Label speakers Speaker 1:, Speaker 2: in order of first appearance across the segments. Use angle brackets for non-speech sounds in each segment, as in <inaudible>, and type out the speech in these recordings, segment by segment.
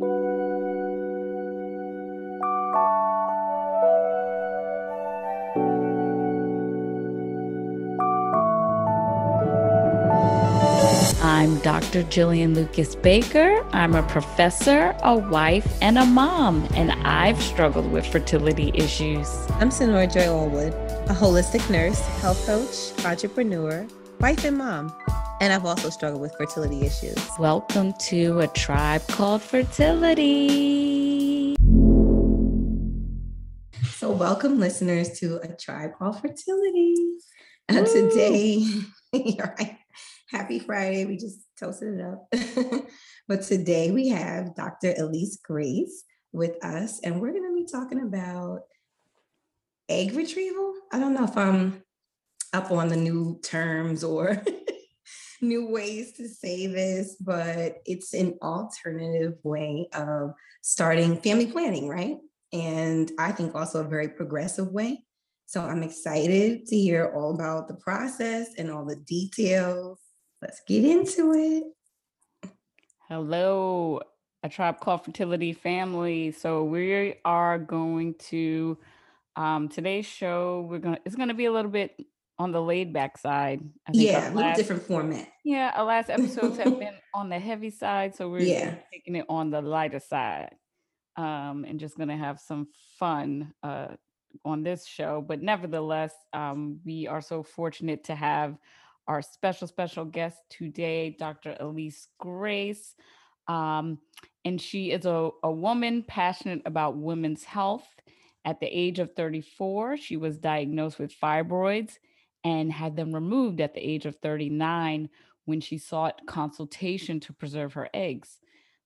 Speaker 1: I'm Dr. Jillian Lucas Baker. I'm a professor, a wife, and a mom, and I've struggled with fertility issues.
Speaker 2: I'm Sinora Joy Allwood, a holistic nurse, health coach, entrepreneur, wife, and mom. And I've also struggled with fertility issues.
Speaker 1: Welcome to a tribe called Fertility.
Speaker 2: So, welcome listeners to a tribe called Fertility. And today, <laughs> right, happy Friday. We just toasted it up. <laughs> but today we have Dr. Elise Grace with us, and we're going to be talking about egg retrieval. I don't know if I'm up on the new terms or <laughs> new ways to say this, but it's an alternative way of starting family planning, right? And I think also a very progressive way. So I'm excited to hear all about the process and all the details. Let's get into it.
Speaker 1: Hello, a tribe called Fertility Family. So we are going to um, today's show. We're gonna it's gonna be a little bit on the laid back side.
Speaker 2: yeah, a little different format.
Speaker 1: Yeah, our last episodes have <laughs> been on the heavy side, so we're yeah. taking it on the lighter side, um, and just gonna have some fun uh, on this show. But nevertheless, um, we are so fortunate to have our special special guest today, Dr. Elise Grace. Um, and she is a, a woman passionate about women's health. At the age of 34, she was diagnosed with fibroids and had them removed at the age of 39 when she sought consultation to preserve her eggs.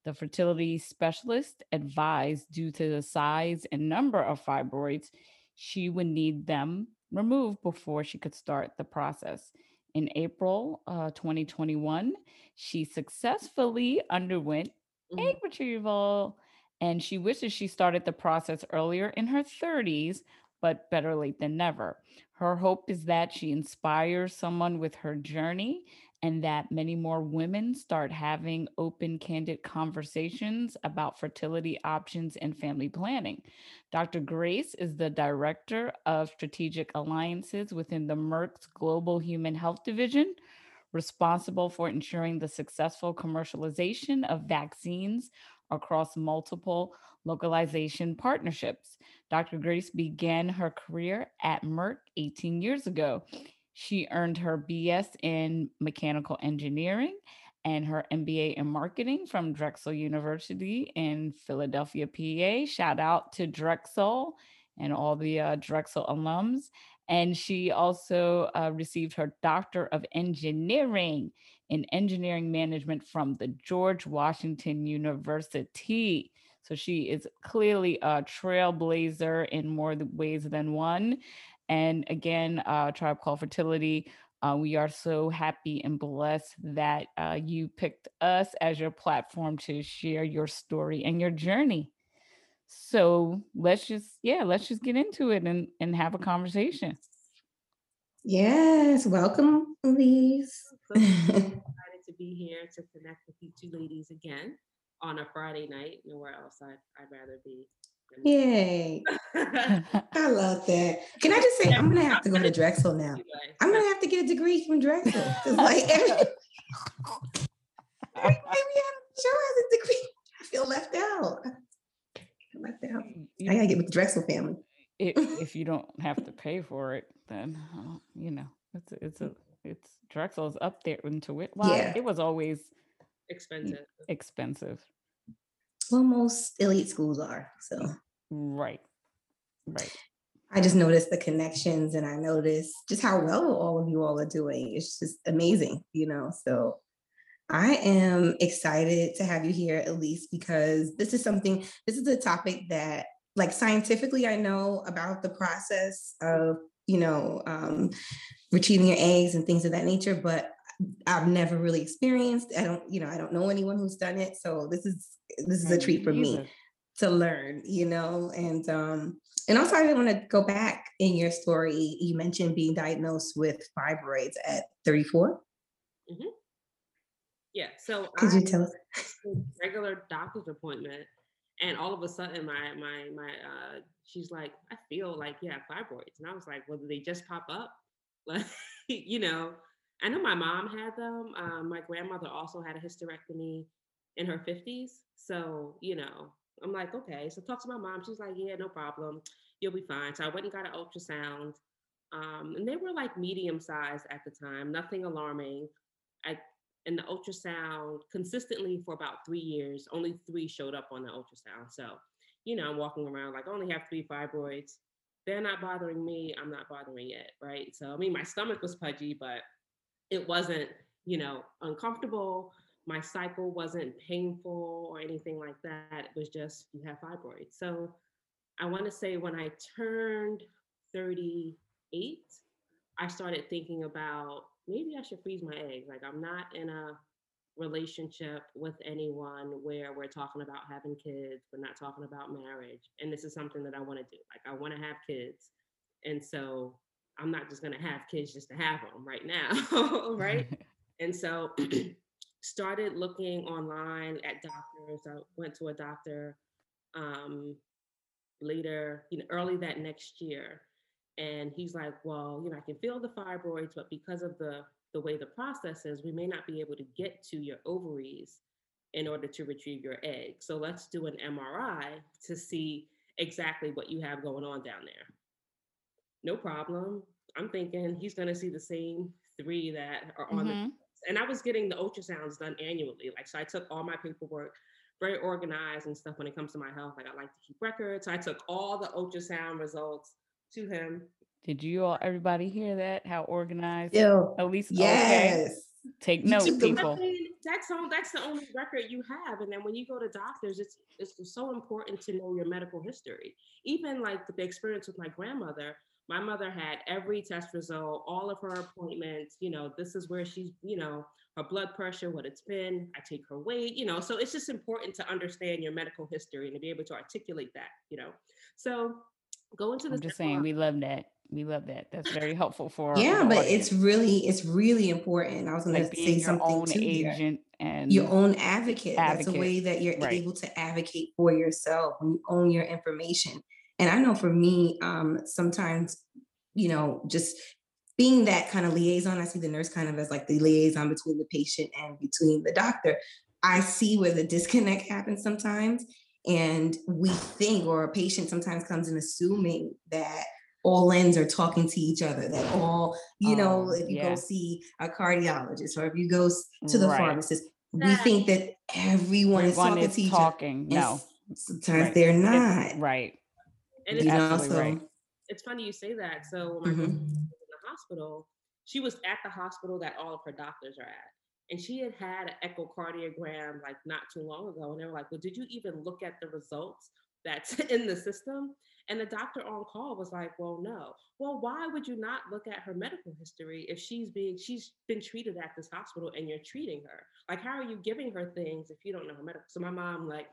Speaker 1: The fertility specialist advised, due to the size and number of fibroids, she would need them removed before she could start the process. In April uh, 2021, she successfully underwent mm-hmm. egg retrieval and she wishes she started the process earlier in her 30s, but better late than never. Her hope is that she inspires someone with her journey and that many more women start having open, candid conversations about fertility options and family planning. Dr. Grace is the Director of Strategic Alliances within the Merck's Global Human Health Division, responsible for ensuring the successful commercialization of vaccines across multiple localization partnerships. Dr. Grace began her career at Merck 18 years ago. She earned her BS in mechanical engineering and her MBA in marketing from Drexel University in Philadelphia, PA. Shout out to Drexel and all the uh, Drexel alums. And she also uh, received her Doctor of Engineering in Engineering Management from the George Washington University. So she is clearly a trailblazer in more ways than one. And again, uh, Tribe Called Fertility, uh, we are so happy and blessed that uh, you picked us as your platform to share your story and your journey. So let's just, yeah, let's just get into it and, and have a conversation.
Speaker 2: Yes, welcome, Elise.
Speaker 3: So <laughs> excited to be here to connect with you two ladies again on a Friday night. Nowhere else I'd, I'd rather be.
Speaker 2: Yay. <laughs> I love that. Can I just say, I'm going to have to go to Drexel now. I'm going to have to get a degree from Drexel. <laughs> Like, every, <laughs> every show has a degree. I feel left out. left out. I got to get with the Drexel family.
Speaker 1: If, if you don't have to pay for it, then, uh, you know, it's a, it's a, it's Drexel's up there into it. Well, yeah. it was always
Speaker 3: expensive.
Speaker 1: Expensive.
Speaker 2: Well, most elite schools are. So
Speaker 1: right. Right.
Speaker 2: I just noticed the connections and I noticed just how well all of you all are doing. It's just amazing, you know. So I am excited to have you here, Elise, because this is something, this is a topic that, like, scientifically, I know about the process of, you know, um, retrieving your eggs and things of that nature, but I've never really experienced. I don't, you know, I don't know anyone who's done it. So this is this is a treat for me to learn, you know. And um, and also I want to go back in your story. You mentioned being diagnosed with fibroids at 34. Mm-hmm.
Speaker 3: Yeah. So
Speaker 2: could I, you tell us
Speaker 3: regular doctor's appointment, and all of a sudden my my my uh, she's like, I feel like you have fibroids, and I was like, well, did they just pop up? <laughs> Like, you know, I know my mom had them. Um, my grandmother also had a hysterectomy in her 50s. So, you know, I'm like, okay. So talk to my mom. She's like, yeah, no problem. You'll be fine. So I went and got an ultrasound. Um, and they were like medium sized at the time, nothing alarming. I in the ultrasound consistently for about three years. Only three showed up on the ultrasound. So, you know, I'm walking around like I only have three fibroids. They're not bothering me. I'm not bothering it, right? So I mean, my stomach was pudgy, but it wasn't, you know, uncomfortable. My cycle wasn't painful or anything like that. It was just you have fibroids. So I want to say when I turned 38, I started thinking about maybe I should freeze my eggs. Like I'm not in a relationship with anyone where we're talking about having kids, we're not talking about marriage. And this is something that I want to do. Like I want to have kids. And so I'm not just going to have kids just to have them right now, <laughs> right? <laughs> and so <clears throat> started looking online at doctors. I went to a doctor um, later, you know, early that next year. And he's like, well, you know, I can feel the fibroids, but because of the the way the process is, we may not be able to get to your ovaries in order to retrieve your egg. So let's do an MRI to see exactly what you have going on down there. No problem. I'm thinking he's going to see the same three that are on mm-hmm. the. And I was getting the ultrasounds done annually. Like, so I took all my paperwork, very organized and stuff when it comes to my health. Like, I like to keep records. So I took all the ultrasound results to him.
Speaker 1: Did you all, everybody hear that? How organized?
Speaker 2: Yo,
Speaker 1: At least,
Speaker 2: yes.
Speaker 1: Okay. Take note, people.
Speaker 3: that's all. That's the only record you have. And then when you go to doctors, it's it's so important to know your medical history. Even like the experience with my grandmother. My mother had every test result, all of her appointments. You know, this is where she's. You know, her blood pressure, what it's been. I take her weight. You know, so it's just important to understand your medical history and to be able to articulate that. You know, so go into the.
Speaker 1: I'm just saying, we love that we love that. That's very helpful for
Speaker 2: yeah, but audience. it's really it's really important. I was going like to say something to
Speaker 1: agent and
Speaker 2: your own advocate. advocate. That's a way that you're right. able to advocate for yourself when you own your information. And I know for me, um, sometimes you know just being that kind of liaison, I see the nurse kind of as like the liaison between the patient and between the doctor. I see where the disconnect happens sometimes. And we think, or a patient sometimes comes in assuming that all ends are talking to each other that all you know oh, if you yeah. go see a cardiologist or if you go to the right. pharmacist we think that everyone, is talking is to each
Speaker 1: talking.
Speaker 2: other no sometimes right. they're not
Speaker 1: it's, right
Speaker 3: and it's, know, right. it's funny you say that so when mm-hmm. was in the hospital she was at the hospital that all of her doctors are at and she had had an echocardiogram like not too long ago and they were like well did you even look at the results that's <laughs> in the system and the doctor on call was like, well, no. Well, why would you not look at her medical history if she's being she's been treated at this hospital and you're treating her? Like, how are you giving her things if you don't know her medical? So my mom like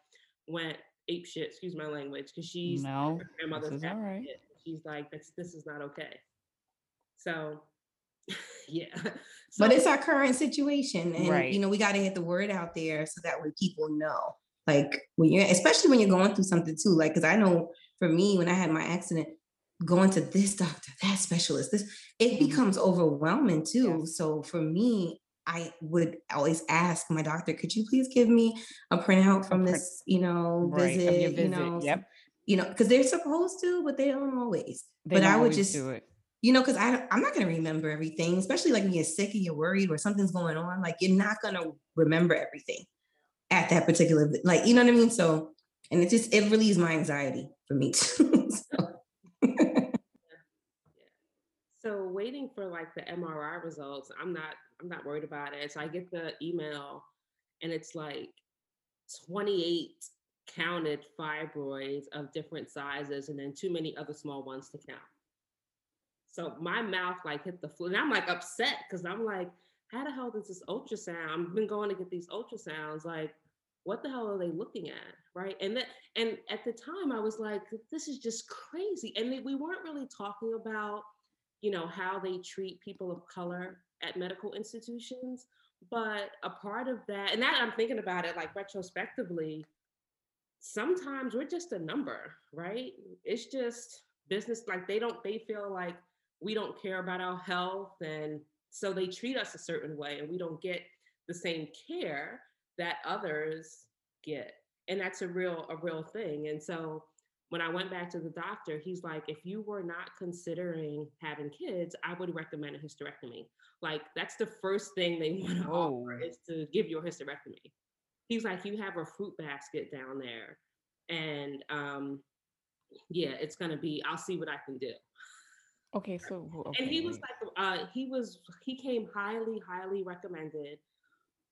Speaker 3: went ape shit, excuse my language, because she's
Speaker 1: no, her grandmother's all right.
Speaker 3: She's like, this this is not okay. So <laughs> yeah.
Speaker 2: So, but it's our current situation. And right. you know, we gotta get the word out there so that way people know. Like when you're especially when you're going through something too, like because I know for me when I had my accident, going to this doctor, that specialist, this it mm-hmm. becomes overwhelming too. So for me, I would always ask my doctor, could you please give me a printout from this, you know, right, visit, visit, you know,
Speaker 1: yep.
Speaker 2: you know, because they're supposed to, but they don't always.
Speaker 1: They
Speaker 2: but
Speaker 1: don't
Speaker 2: I would just
Speaker 1: do it.
Speaker 2: You know, because I I'm not gonna remember everything, especially like when you're sick and you're worried or something's going on. Like you're not gonna remember everything at that particular, like you know what I mean. So, and it just it relieves my anxiety for me <laughs> too. so.
Speaker 3: so waiting for like the MRI results, I'm not I'm not worried about it. So I get the email and it's like 28 counted fibroids of different sizes and then too many other small ones to count. So my mouth like hit the floor and I'm like upset because I'm like, how the hell does this ultrasound? I've been going to get these ultrasounds. Like, what the hell are they looking at right and that and at the time i was like this is just crazy and they, we weren't really talking about you know how they treat people of color at medical institutions but a part of that, and that I'm thinking about it like retrospectively, sometimes we're just a number, right? It's just business, like they don't, they feel like we don't care about our health. And so they treat us a certain way and we don't get the same care that others get. And that's a real, a real thing. And so when I went back to the doctor, he's like, if you were not considering having kids, I would recommend a hysterectomy. Like that's the first thing they <laughs> want to oh. offer is to give you a hysterectomy. He's like, you have a fruit basket down there, and um, yeah, it's gonna be. I'll see what I can do.
Speaker 1: Okay, so okay.
Speaker 3: and he was like, uh, he was he came highly, highly recommended.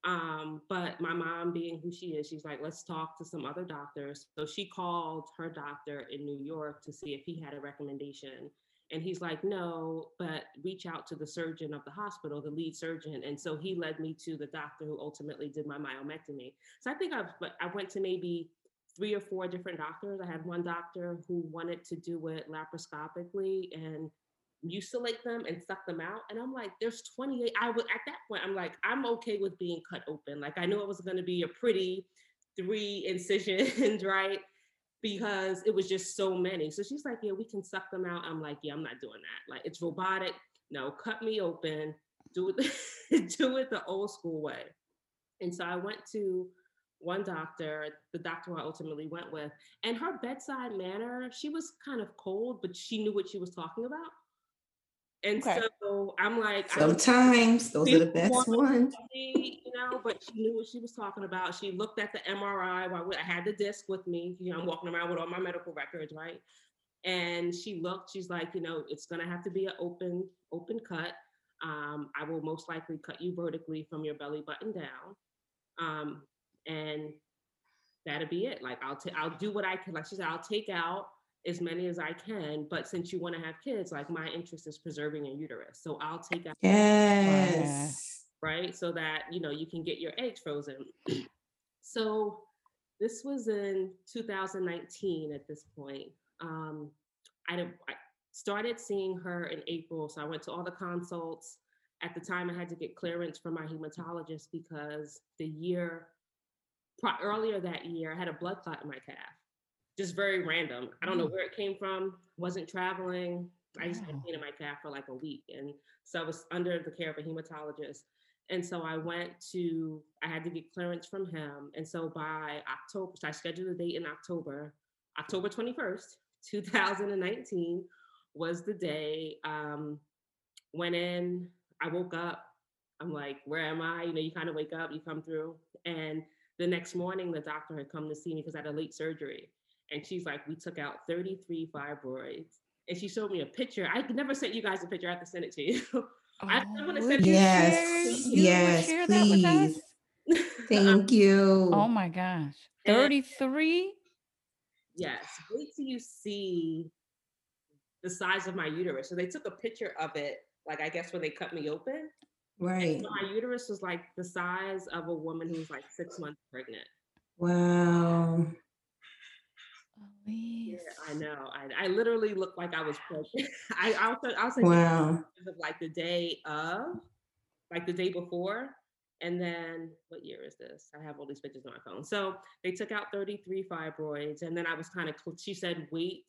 Speaker 3: Um, but my mom, being who she is, she's like, let's talk to some other doctors. So she called her doctor in New York to see if he had a recommendation. And he's like, no, but reach out to the surgeon of the hospital, the lead surgeon. And so he led me to the doctor who ultimately did my myomectomy. So I think I've, I went to maybe three or four different doctors. I had one doctor who wanted to do it laparoscopically and morcellate them and suck them out. And I'm like, there's 28. I would at that point, I'm like, I'm okay with being cut open. Like I knew it was gonna be a pretty three incisions, <laughs> right? Because it was just so many. So she's like, yeah, we can suck them out. I'm like, yeah, I'm not doing that. Like it's robotic. No, cut me open. Do it, <laughs> do it the old school way. And so I went to one doctor, the doctor I ultimately went with, and her bedside manner, she was kind of cold, but she knew what she was talking about. And okay. so I'm like,
Speaker 2: sometimes those are the best ones.
Speaker 3: Me, you know, but she knew what she was talking about. She looked at the MRI while I had the disc with me. You know, I'm walking around with all my medical records, right? And she looked, she's like, you know, it's gonna have to be an open, open cut. Um, I will most likely cut you vertically from your belly button down. Um, and that'll be it. Like I'll take, I'll do what I can. Like she said, I'll take out as many as I can. But since you want to have kids, like my interest is preserving your uterus. So I'll take out
Speaker 2: yes.
Speaker 3: right. So that you know you can get your eggs frozen. so this was in 2019 at this point. Um, I, I started seeing her in April. So I went to all the consults. At the time, I had to get clearance from my hematologist because the year earlier that year, I had a blood clot in my calf just very random. I don't know mm. where it came from. Wasn't traveling. I just been in my calf for like a week, and so I was under the care of a hematologist. And so I went to. I had to get clearance from him, and so by October, so I scheduled a date in October. October twenty first, two thousand and nineteen, was the day. Um, went in. I woke up. I'm like, where am I? You know, you kind of wake up, you come through, and the next morning, the doctor had come to see me because I had a late surgery. And she's like, we took out 33 fibroids. And she showed me a picture. I never sent you guys a picture. I have to send it to you. <laughs> Oh, I,
Speaker 2: I want to send yes, you. Yes, please. <laughs> Thank um, you.
Speaker 1: Oh my gosh. 33?
Speaker 3: Yes. Wait till you see the size of my uterus. So they took a picture of it, like I guess when they cut me open.
Speaker 2: Right.
Speaker 3: So my uterus was like the size of a woman who's like six months pregnant.
Speaker 2: Wow.
Speaker 3: Yeah, I know. I, I literally looked like I was pregnant. <laughs> I also I was
Speaker 2: wow.
Speaker 3: like the day of, like the day before, and then what year is this? I have all these pictures on my phone. So they took out 33 fibroids, and then I was kind of. She said, wait,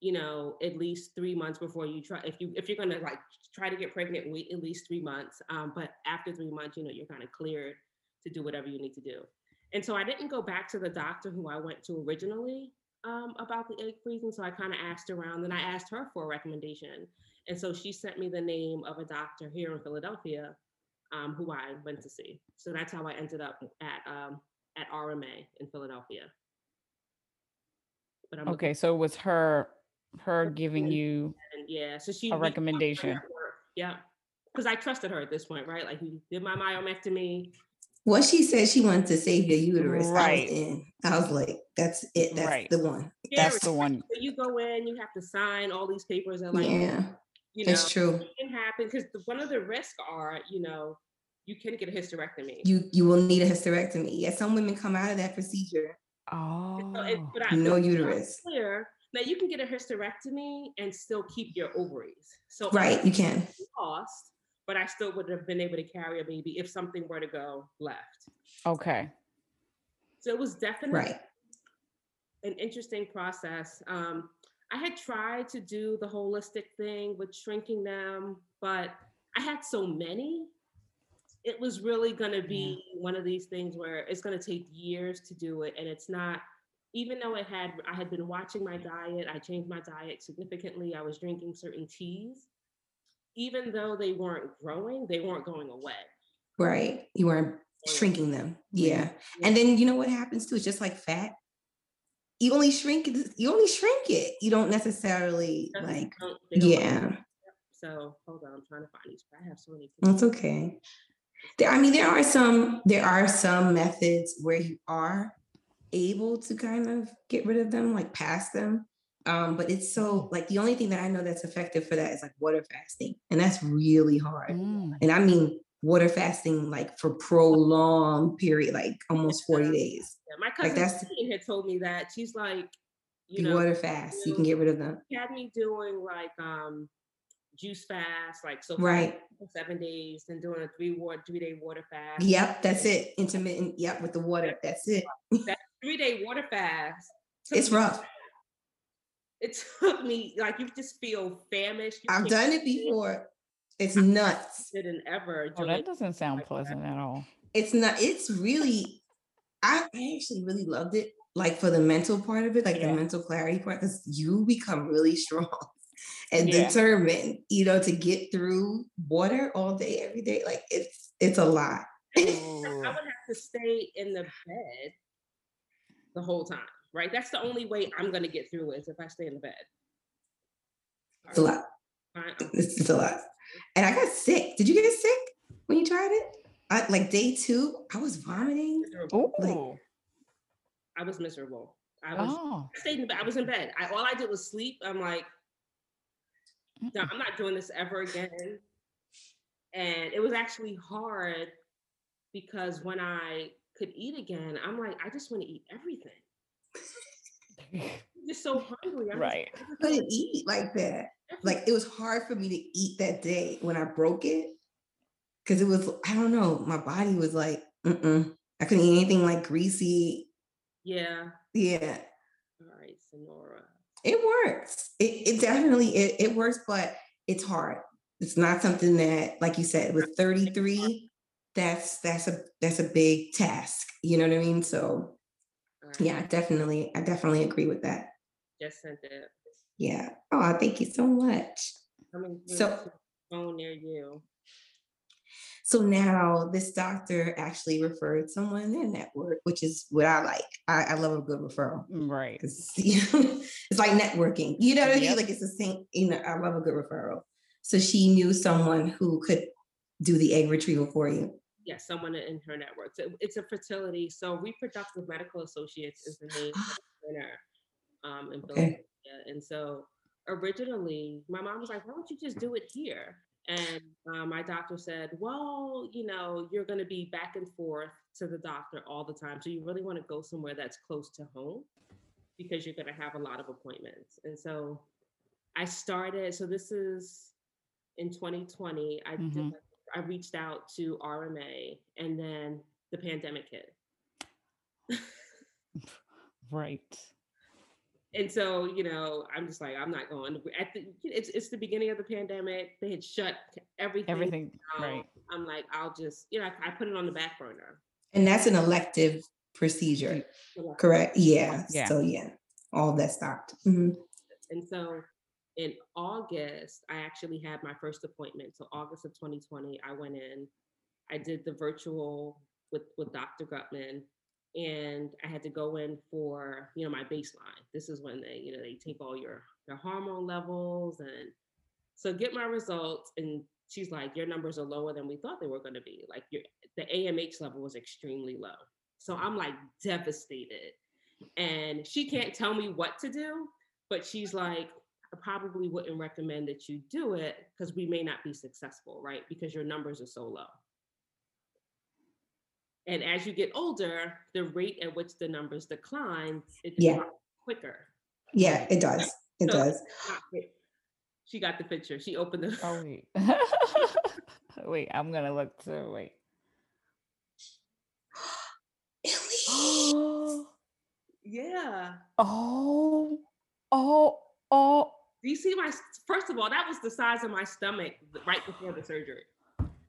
Speaker 3: you know, at least three months before you try. If you if you're gonna like try to get pregnant, wait at least three months. Um, but after three months, you know, you're kind of cleared to do whatever you need to do. And so I didn't go back to the doctor who I went to originally um, about the egg freezing. So I kind of asked around and I asked her for a recommendation. And so she sent me the name of a doctor here in Philadelphia um, who I went to see. So that's how I ended up at um, at RMA in Philadelphia.
Speaker 1: But I'm okay, so it was her her giving you
Speaker 3: yeah, so she
Speaker 1: a recommendation.
Speaker 3: Yeah, because I trusted her at this point, right? Like he did my myomectomy.
Speaker 2: What she said she wanted to save your uterus. Right. I was in. I was like, that's it. That's right. the one.
Speaker 1: That's the one.
Speaker 3: You go in, you have to sign all these papers and like
Speaker 2: yeah. You know,
Speaker 3: it's
Speaker 2: true.
Speaker 3: It can happen because one of the risks are, you know, you can get a hysterectomy.
Speaker 2: You you will need a hysterectomy. Yeah, some women come out of that procedure.
Speaker 1: Oh, so
Speaker 2: it, oh. I, no uterus.
Speaker 3: Clear. Now you can get a hysterectomy and still keep your ovaries. So
Speaker 2: right, you can.
Speaker 3: Cost, but I still would have been able to carry a baby if something were to go left.
Speaker 1: Okay.
Speaker 3: So it was definitely right. An interesting process. Um, I had tried to do the holistic thing with shrinking them, but I had so many. It was really going to be yeah. one of these things where it's going to take years to do it, and it's not. Even though it had, I had been watching my diet. I changed my diet significantly. I was drinking certain teas. Even though they weren't growing, they weren't going away.
Speaker 2: Right. You weren't shrinking them. Yeah. yeah. And then you know what happens too? It's just like fat. You only shrink it, you only shrink it. You don't necessarily like don't, yeah. Don't
Speaker 3: so hold on, I'm trying to find these. I have so many.
Speaker 2: That's okay. There, I mean, there are some, there are some methods where you are able to kind of get rid of them, like pass them. Um, but it's so like the only thing that I know that's effective for that is like water fasting, and that's really hard. Mm. And I mean water fasting like for prolonged period, like almost 40 days.
Speaker 3: Yeah, my cousin like that's, had told me that. She's like,
Speaker 2: you know, water fast, you, know, you can get rid of them.
Speaker 3: She had me doing like um juice fast, like so
Speaker 2: right
Speaker 3: seven days, and doing a three water three day water fast.
Speaker 2: Yep, that's it. Intermittent. Yep, with the water. That's it.
Speaker 3: that three day water fast.
Speaker 2: It's rough. <laughs>
Speaker 3: It took me like you just feel famished. You
Speaker 2: I've done it before. It's nuts.
Speaker 3: Didn't ever.
Speaker 1: Oh, that doesn't sound like pleasant that. at all.
Speaker 2: It's not. It's really. I, I actually really loved it, like for the mental part of it, like yeah. the mental clarity part, because you become really strong <laughs> and yeah. determined, you know, to get through water all day, every day. Like it's it's a lot.
Speaker 3: I <laughs> would have to stay in the bed the whole time, right? That's the only way I'm gonna get through is if I stay in the bed.
Speaker 2: It's a lot. It's, it's a lot. And I got sick. Did you get sick when you tried it? I, like day two, I was vomiting. Like,
Speaker 3: I was miserable. I was oh. I stayed in bed. I was in bed. I, all I did was sleep. I'm like, no, I'm not doing this ever again. And it was actually hard because when I could eat again, I'm like, I just want to eat everything. <laughs> I'm just so hungry. I'm
Speaker 1: right.
Speaker 2: Just, I couldn't eat like that. Like it was hard for me to eat that day when I broke it. Cause it was, I don't know, my body was like, mm I couldn't eat anything like greasy.
Speaker 3: Yeah.
Speaker 2: Yeah.
Speaker 3: All right, Sinora.
Speaker 2: It works. It, it definitely it, it works, but it's hard. It's not something that, like you said, with 33, that's that's a that's a big task. You know what I mean? So right. yeah, definitely, I definitely agree with that.
Speaker 3: Just sent it.
Speaker 2: Yeah. Oh, thank you so much.
Speaker 3: Coming so phone near you.
Speaker 2: So now this doctor actually referred someone in their network, which is what I like. I, I love a good referral.
Speaker 1: Mm, right. <laughs>
Speaker 2: You know, it's like networking. You know what I mean? Like it's the same, you know, I love a good referral. So she knew someone who could do the egg retrieval for you.
Speaker 3: Yes, someone in her network. So it's a fertility. So Reproductive Medical Associates is the name of the <gasps> center um, in Okay. And so originally, my mom was like, "Why don't you just do it here?" And uh, my doctor said, Well, you know, you're going to be back and forth to the doctor all the time. So you really want to go somewhere that's close to home because you're going to have a lot of appointments. And so I started, so this is in 2020. I, mm-hmm. did, I reached out to RMA and then the pandemic hit. <laughs>
Speaker 1: right
Speaker 3: and so you know i'm just like i'm not going at the it's, it's the beginning of the pandemic they had shut everything
Speaker 1: everything down. right
Speaker 3: i'm like i'll just you know I, I, put it on the back burner
Speaker 2: and that's an elective procedure elective. correct yeah. yeah so yeah all that stopped mm-hmm.
Speaker 3: and so in august i actually had my first appointment so august of 2020 i went in i did the virtual with with dr gutman and I had to go in for you know my baseline. This is when they you know they take all your your hormone levels and so get my results and she's like your numbers are lower than we thought they were going to be. Like your the AMH level was extremely low. So I'm like devastated. And she can't tell me what to do, but she's like I probably wouldn't recommend that you do it because we may not be successful, right? Because your numbers are so low. And as you get older, the rate at which the numbers decline, it yeah. quicker.
Speaker 2: Yeah, it does. It so does.
Speaker 3: She got the picture. She opened the.
Speaker 1: Oh, <laughs> wait. <laughs> wait, I'm gonna look to wait. <gasps> <gasps>
Speaker 3: yeah.
Speaker 1: Oh, oh, oh.
Speaker 3: Do you see my? First of all, that was the size of my stomach right before the surgery.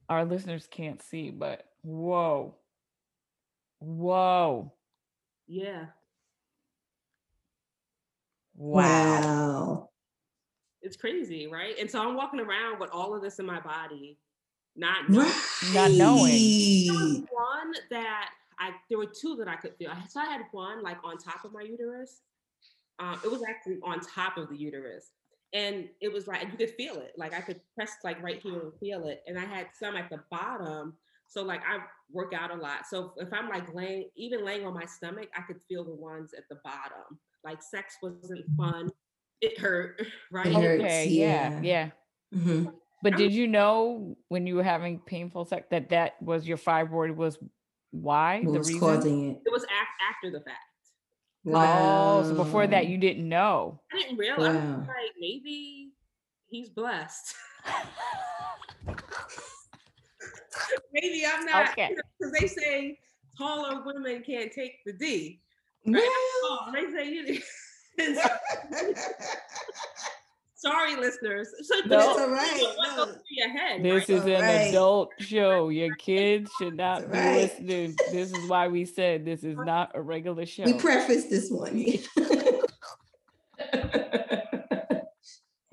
Speaker 1: Our listeners can't see, but whoa, whoa.
Speaker 3: Yeah.
Speaker 2: Wow. wow.
Speaker 3: It's crazy, right? And so I'm walking around with all of this in my body, not
Speaker 2: knowing. Right.
Speaker 1: not knowing.
Speaker 3: one that I there were two that I could feel. So I had one like on top of my uterus. Um, it was actually on top of the uterus, and it was like you could feel it. Like I could press like right here and feel it. And I had some at the bottom. So like I work out a lot. So if I'm like laying, even laying on my stomach, I could feel the ones at the bottom. Like sex wasn't fun. It hurt, <laughs> right? It
Speaker 1: hurts, okay, yeah, yeah. yeah. Mm-hmm. But did you know when you were having painful sex that that was your fibroid was why
Speaker 2: what the was reason? causing it?
Speaker 3: It was af- after the fact.
Speaker 1: Wow. Oh, so before that you didn't know.
Speaker 3: I didn't realize. Wow. Like maybe he's blessed. <laughs> maybe I'm not. Okay. Because you know, they say taller women can't take the D. Right? Oh, they say you. <laughs> Sorry, listeners. So
Speaker 2: no. That's all right. No.
Speaker 3: Head,
Speaker 1: this
Speaker 3: right?
Speaker 1: is an right. adult show. Your kids should not That's be right. listening. This is why we said this is not a regular show.
Speaker 2: We preface this one. <laughs>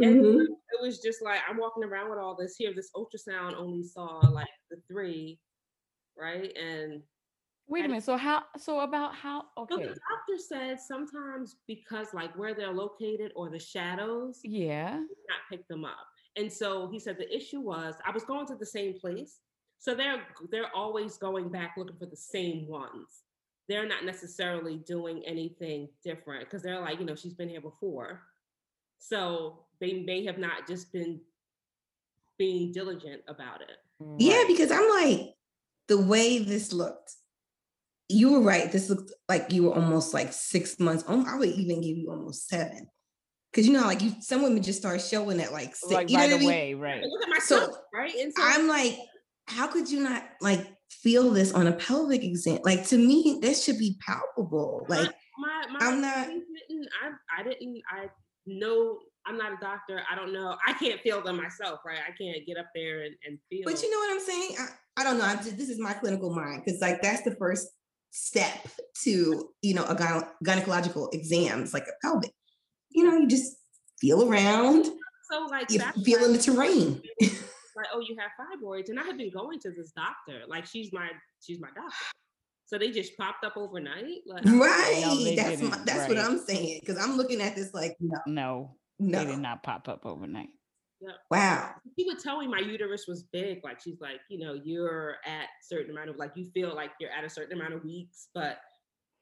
Speaker 3: And mm-hmm. It was just like I'm walking around with all this here. This ultrasound only saw like the three, right? And
Speaker 1: Wait a minute. So how? So about how? Okay. So the
Speaker 3: doctor said sometimes because like where they're located or the shadows,
Speaker 1: yeah,
Speaker 3: not pick them up. And so he said the issue was I was going to the same place, so they're they're always going back looking for the same ones. They're not necessarily doing anything different because they're like, you know, she's been here before, so they may have not just been being diligent about it.
Speaker 2: Yeah, because I'm like the way this looked you were right. This looked like you were almost like six months. I would even give you almost seven. Cause you know, like you, some women just start showing at like six,
Speaker 1: like
Speaker 2: you
Speaker 1: know right away, I mean? right?
Speaker 3: Look at my so, right?
Speaker 2: And so I'm like, how could you not like feel this on a pelvic exam? Like to me, this should be palpable. Like
Speaker 3: my, my, I'm not. Didn't, I, I didn't. I know I'm not a doctor. I don't know. I can't feel them myself, right? I can't get up there and, and feel.
Speaker 2: But you know what I'm saying? I, I don't know. I'm just, this is my clinical mind because like that's the first step to you know a gyne- gynecological exams like a pelvic you know you just feel around
Speaker 3: so like
Speaker 2: you feel in the terrain <laughs>
Speaker 3: like oh you have fibroids and i have been going to this doctor like she's my she's my doctor so they just popped up overnight like
Speaker 2: right no, that's my, that's right. what i'm saying because i'm looking at this like no
Speaker 1: no no they did not pop up overnight
Speaker 2: yeah. Wow.
Speaker 3: She would tell me my uterus was big. Like she's like, you know, you're at certain amount of like you feel like you're at a certain amount of weeks, but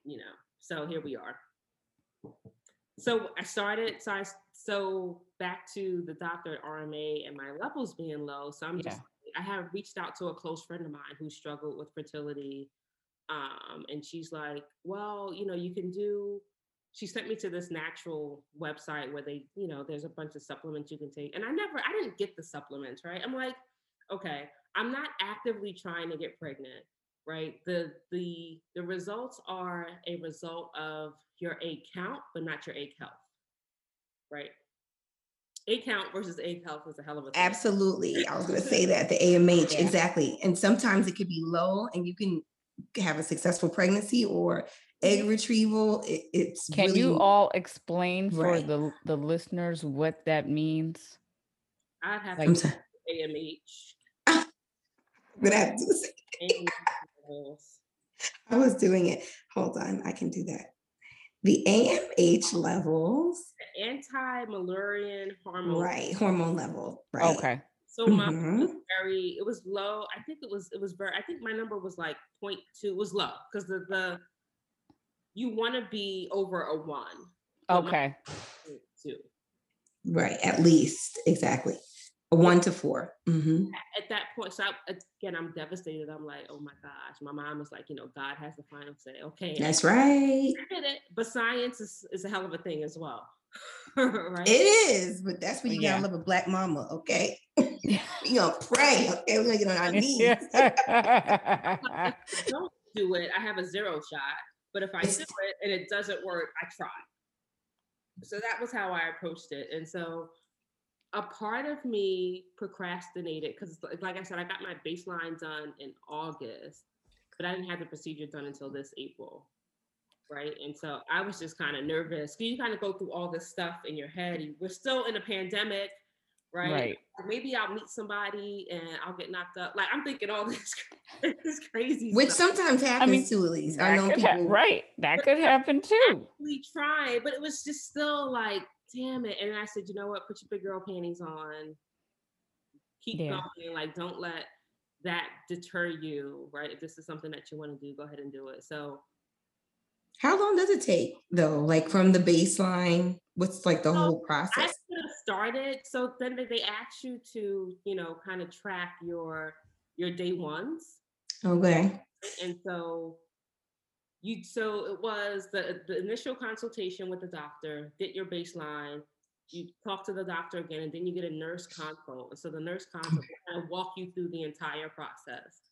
Speaker 3: you know, so here we are. So I started, so I so back to the doctor at RMA and my levels being low. So I'm just I have reached out to a close friend of mine who struggled with fertility. Um, and she's like, well, you know, you can do she sent me to this natural website where they, you know, there's a bunch of supplements you can take. And I never, I didn't get the supplements, right? I'm like, okay, I'm not actively trying to get pregnant, right? The the the results are a result of your egg count, but not your egg health, right? Egg count versus egg health is a hell of a
Speaker 2: thing. Absolutely. I was going <laughs> to say that the AMH, yeah. exactly. And sometimes it could be low and you can have a successful pregnancy or egg retrieval. It, it's
Speaker 1: can
Speaker 2: really,
Speaker 1: you all explain for the the listeners what that means?
Speaker 3: I'd have like, to AMH. <laughs>
Speaker 2: but I have to say <laughs> I was doing it. Hold on, I can do that. The AMH levels.
Speaker 3: Anti-Müllerian hormone.
Speaker 2: Right, hormone level. Right.
Speaker 1: Okay.
Speaker 3: So my mm-hmm. was very, it was low. I think it was, it was very, I think my number was like 0.2, it was low because the, the you want to be over a one.
Speaker 1: Okay.
Speaker 3: Two.
Speaker 2: Right, at least exactly a one to 4 mm-hmm.
Speaker 3: At that point, so I, again, I'm devastated. I'm like, oh my gosh. My mom was like, you know, God has the final say. Okay,
Speaker 2: that's right.
Speaker 3: I did it, but science is, is a hell of a thing as well. <laughs>
Speaker 2: right? It is, but that's when you yeah. gotta love a black mama, okay? you <laughs> gonna pray, okay? We're gonna get on our knees. <laughs>
Speaker 3: don't do it. I have a zero shot, but if I do it and it doesn't work, I try. So that was how I approached it, and so a part of me procrastinated because, like I said, I got my baseline done in August, but I didn't have the procedure done until this April right? And so I was just kind of nervous. You kind of go through all this stuff in your head. We're still in a pandemic, right? right. Maybe I'll meet somebody and I'll get knocked up. Like I'm thinking all <laughs> this, this crazy,
Speaker 2: which stuff. sometimes happens I mean, to Elise. I know people,
Speaker 1: ha- right? That could happen too.
Speaker 3: We try, but it was just still like, damn it. And I said, you know what? Put your big girl panties on. Keep yeah. going. Like, don't let that deter you, right? If this is something that you want to do, go ahead and do it. So
Speaker 2: how long does it take though? Like from the baseline, what's like the so whole process? I
Speaker 3: could have started. So then they ask you to, you know, kind of track your your day ones.
Speaker 2: Okay.
Speaker 3: And so you so it was the the initial consultation with the doctor, get your baseline, you talk to the doctor again, and then you get a nurse consult. And so the nurse consult will kind of walk you through the entire process.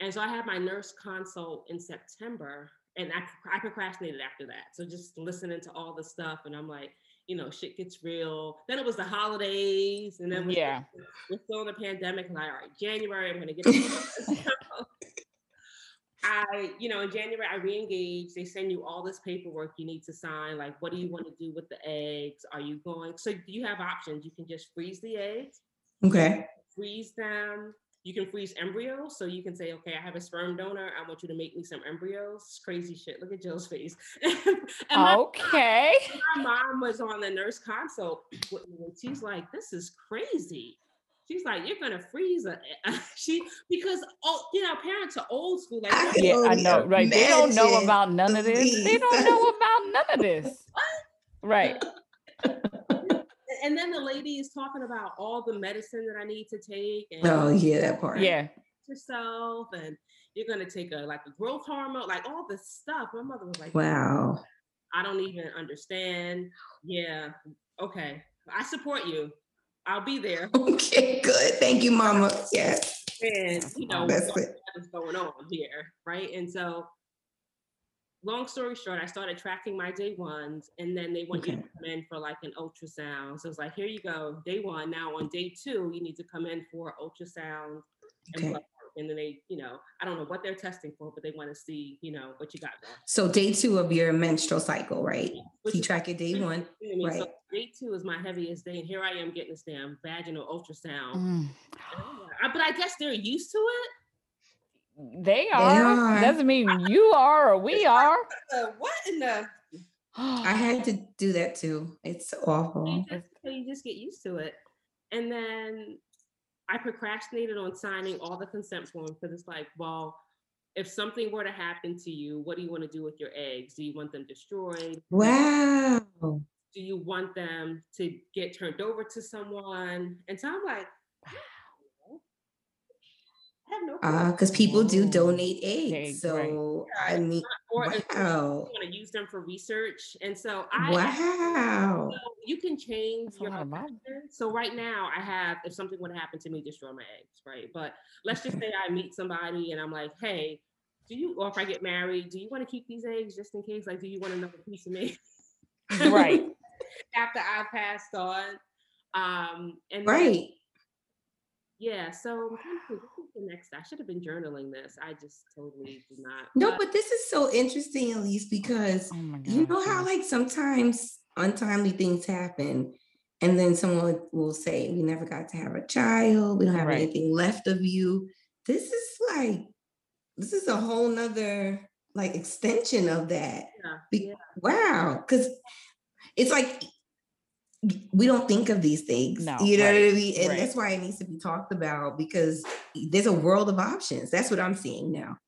Speaker 3: And so I had my nurse consult in September and I, I procrastinated after that. So just listening to all the stuff, and I'm like, you know, shit gets real. Then it was the holidays, and then
Speaker 1: yeah,
Speaker 3: we're still in the pandemic. And like, all right, January, I'm gonna get. It. <laughs> I, you know, in January I re-engage. They send you all this paperwork you need to sign. Like, what do you want to do with the eggs? Are you going? So you have options. You can just freeze the eggs.
Speaker 2: Okay.
Speaker 3: Freeze them you can freeze embryos. So you can say, okay, I have a sperm donor. I want you to make me some embryos. Crazy shit. Look at Jill's face. <laughs>
Speaker 1: my okay.
Speaker 3: Mom, my mom was on the nurse consult with me and she's like, this is crazy. She's like, you're gonna freeze a <laughs> she because oh you know parents are old school. Like
Speaker 1: I yeah, I know, right? They don't know about none of this. They don't know about none of this. <laughs> right
Speaker 3: and then the lady is talking about all the medicine that I need to take. And
Speaker 2: oh yeah, that part.
Speaker 1: Yeah.
Speaker 3: Yourself and you're gonna take a like a growth hormone, like all this stuff. My mother was like,
Speaker 2: "Wow,
Speaker 3: I don't even understand." Yeah, okay, I support you. I'll be there. <laughs>
Speaker 2: Okay, good. Thank you, Mama. Yes.
Speaker 3: And you know That's what is going on here, right? And so long story short, I started tracking my day ones, and then they want okay. you to come in for like an ultrasound. So it's like, here you go, day one. Now on day two, you need to come in for ultrasound and blood work. And then they, you know, I don't know what they're testing for, but they want to see, you know, what you got.
Speaker 2: So day two of your menstrual cycle, right? Which you track it day one, right? So
Speaker 3: day two is my heaviest day, and here I am getting this damn vaginal ultrasound. Mm. but I guess they're used to it.
Speaker 1: They are. They are. Doesn't mean you are or we are.
Speaker 3: what in the? <gasps>
Speaker 2: I had to do that too. It's awful.
Speaker 3: You just, you just get used to it. And then I procrastinated on signing all the consent forms because it's like, well, if something were to happen to you, what do you want to do with your eggs? Do you want them destroyed?
Speaker 2: Wow.
Speaker 3: Do you want them to get turned over to someone? And so I'm like,
Speaker 2: because uh, people do donate eggs. So right. I mean, or wow.
Speaker 3: you want to use them for research, and so I
Speaker 2: wow,
Speaker 3: so you can change That's your So right now, I have if something would happen to me, destroy my eggs, right? But let's just say I meet somebody and I'm like, hey, do you, or if I get married, do you want to keep these eggs just in case? Like, do you want another piece of me?
Speaker 1: right. <laughs>
Speaker 3: After I passed on, um, and
Speaker 2: right. Then,
Speaker 3: yeah, so the next. I should have been journaling this. I just totally did not.
Speaker 2: No, but, but this is so interesting, Elise, because oh you know how like sometimes untimely things happen, and then someone will say, "We never got to have a child. We don't have right. anything left of you." This is like, this is a whole nother like extension of that.
Speaker 3: Yeah. Be- yeah.
Speaker 2: Wow, because it's like we don't think of these things. No, you know right, what I mean? And right. that's why it needs to be talked about because there's a world of options. That's what I'm seeing now.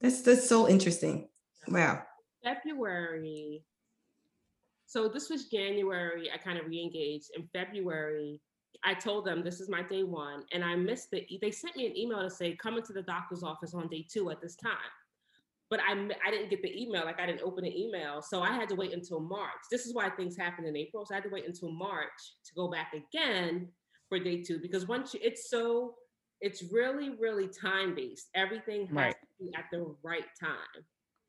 Speaker 2: That's that's so interesting. Wow.
Speaker 3: February. So this was January. I kind of re-engaged. In February, I told them this is my day one, and I missed it. They sent me an email to say come into the doctor's office on day two at this time. But I I didn't get the email. Like I didn't open the email, so I had to wait until March. This is why things happen in April. So I had to wait until March to go back again for day two because once you, it's so it's really really time based. Everything has right. to be at the right time,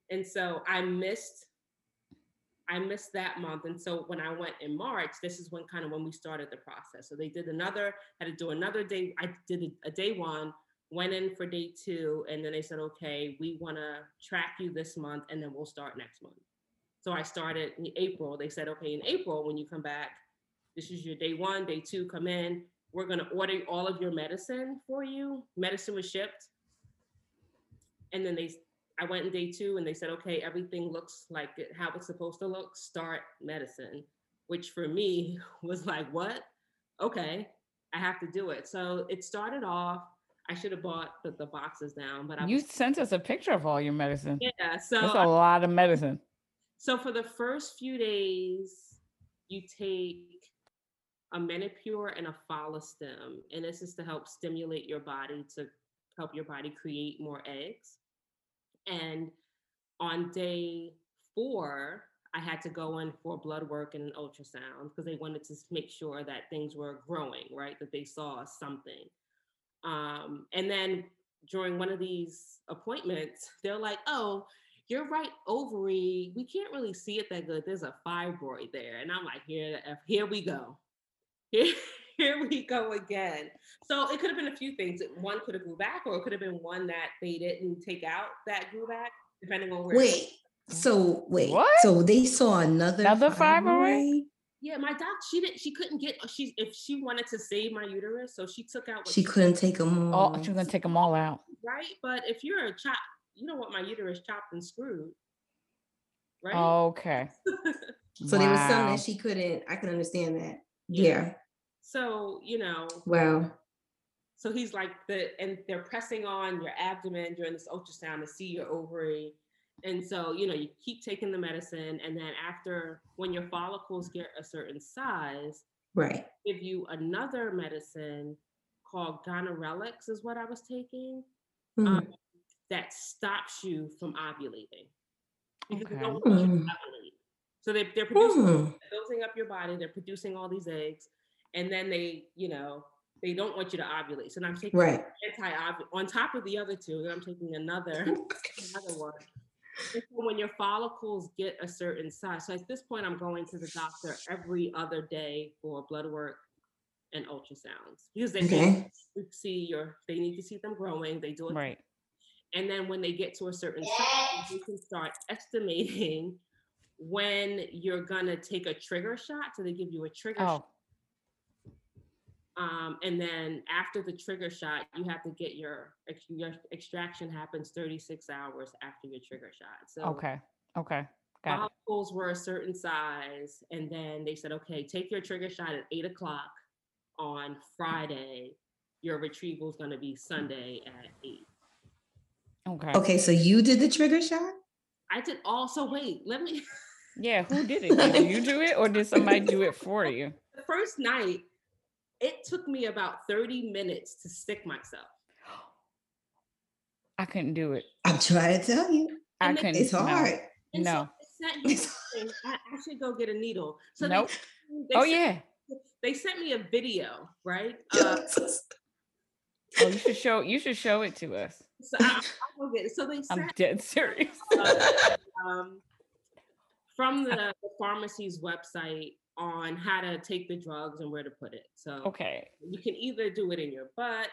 Speaker 3: and so I missed. I missed that month. And so when I went in March, this is when kind of when we started the process. So they did another, had to do another day. I did a, a day one, went in for day two, and then they said, okay, we want to track you this month, and then we'll start next month. So I started in April. They said, okay, in April, when you come back, this is your day one, day two, come in. We're going to order all of your medicine for you. Medicine was shipped. And then they, I went in day two and they said, okay, everything looks like it, how it's supposed to look. Start medicine, which for me <laughs> was like, what? Okay, I have to do it. So it started off I should have bought the, the boxes down, but I
Speaker 1: you was, sent us a picture of all your medicine.
Speaker 3: Yeah, so
Speaker 1: that's a lot of medicine.
Speaker 3: So for the first few days, you take a Menopur and a Follistim, and this is to help stimulate your body to help your body create more eggs. And on day four, I had to go in for blood work and an ultrasound because they wanted to make sure that things were growing, right? That they saw something. Um, and then during one of these appointments, they're like, oh, your right ovary, we can't really see it that good. There's a fibroid there. And I'm like, here, here we go. Here, <laughs> here we go again. So it could have been a few things. One could have grew back, or it could have been one that they didn't take out that grew back, depending on where.
Speaker 2: Wait, so wait, what? so they saw another
Speaker 1: another fibroid? fibroid?
Speaker 3: Yeah, my doc, she didn't, she couldn't get, she, if she wanted to save my uterus, so she took out.
Speaker 2: She, she couldn't take them all.
Speaker 1: Oh, she was gonna take them all out.
Speaker 3: Right, but if you're a chop, you don't want my uterus chopped and screwed.
Speaker 1: Right. Okay. <laughs>
Speaker 2: so wow. there was something that she couldn't. I can understand that. Yeah. yeah.
Speaker 3: So you know.
Speaker 2: Wow.
Speaker 3: So he's like the, and they're pressing on your abdomen during this ultrasound to see your ovary and so, you know, you keep taking the medicine, and then after when your follicles get a certain size,
Speaker 2: right,
Speaker 3: give you another medicine called Ganirelix, is what I was taking, mm-hmm. um, that stops you from ovulating. Okay. mm-hmm. So they, they're producing, mm-hmm. building up your body, they're producing all these eggs, and then they, you know, they don't want you to ovulate. So I'm taking
Speaker 2: right.
Speaker 3: anti on top of the other two, and I'm taking another <laughs> another one when your follicles get a certain size. So at this point, I'm going to the doctor every other day for blood work and ultrasounds because they okay. see your they need to see them growing. They do it
Speaker 1: right.
Speaker 3: And then when they get to a certain size, you can start estimating <laughs> when you're gonna take a trigger shot. So they give you a trigger oh. shot um, and then after the trigger shot, you have to get your your extraction happens 36 hours after your trigger shot. So
Speaker 1: okay, okay,
Speaker 3: got follicles were a certain size, and then they said, okay, take your trigger shot at eight o'clock on Friday. Your retrieval is going to be Sunday at eight.
Speaker 1: Okay.
Speaker 2: Okay, so you did the trigger shot.
Speaker 3: I did. Also, wait, let me.
Speaker 1: Yeah, who did it? <laughs> Did you do it, or did somebody do it for you?
Speaker 3: The first night, it took me about 30 minutes to stick myself.
Speaker 1: I couldn't do it.
Speaker 2: I'm trying to tell you.
Speaker 1: I couldn't.
Speaker 2: It's hard.
Speaker 1: No.
Speaker 3: no. So I, I, should go get a needle. So
Speaker 1: nope. They, they oh yeah.
Speaker 3: They sent me a video, right? <laughs> Uh,
Speaker 1: oh, you should show. You should show it to us.
Speaker 3: So I, will get it. So they.
Speaker 1: I'm dead serious.
Speaker 3: Uh, um, from the, <laughs> the pharmacy's website, on how to take the drugs and where to put it. So
Speaker 1: okay,
Speaker 3: you can either do it in your butt,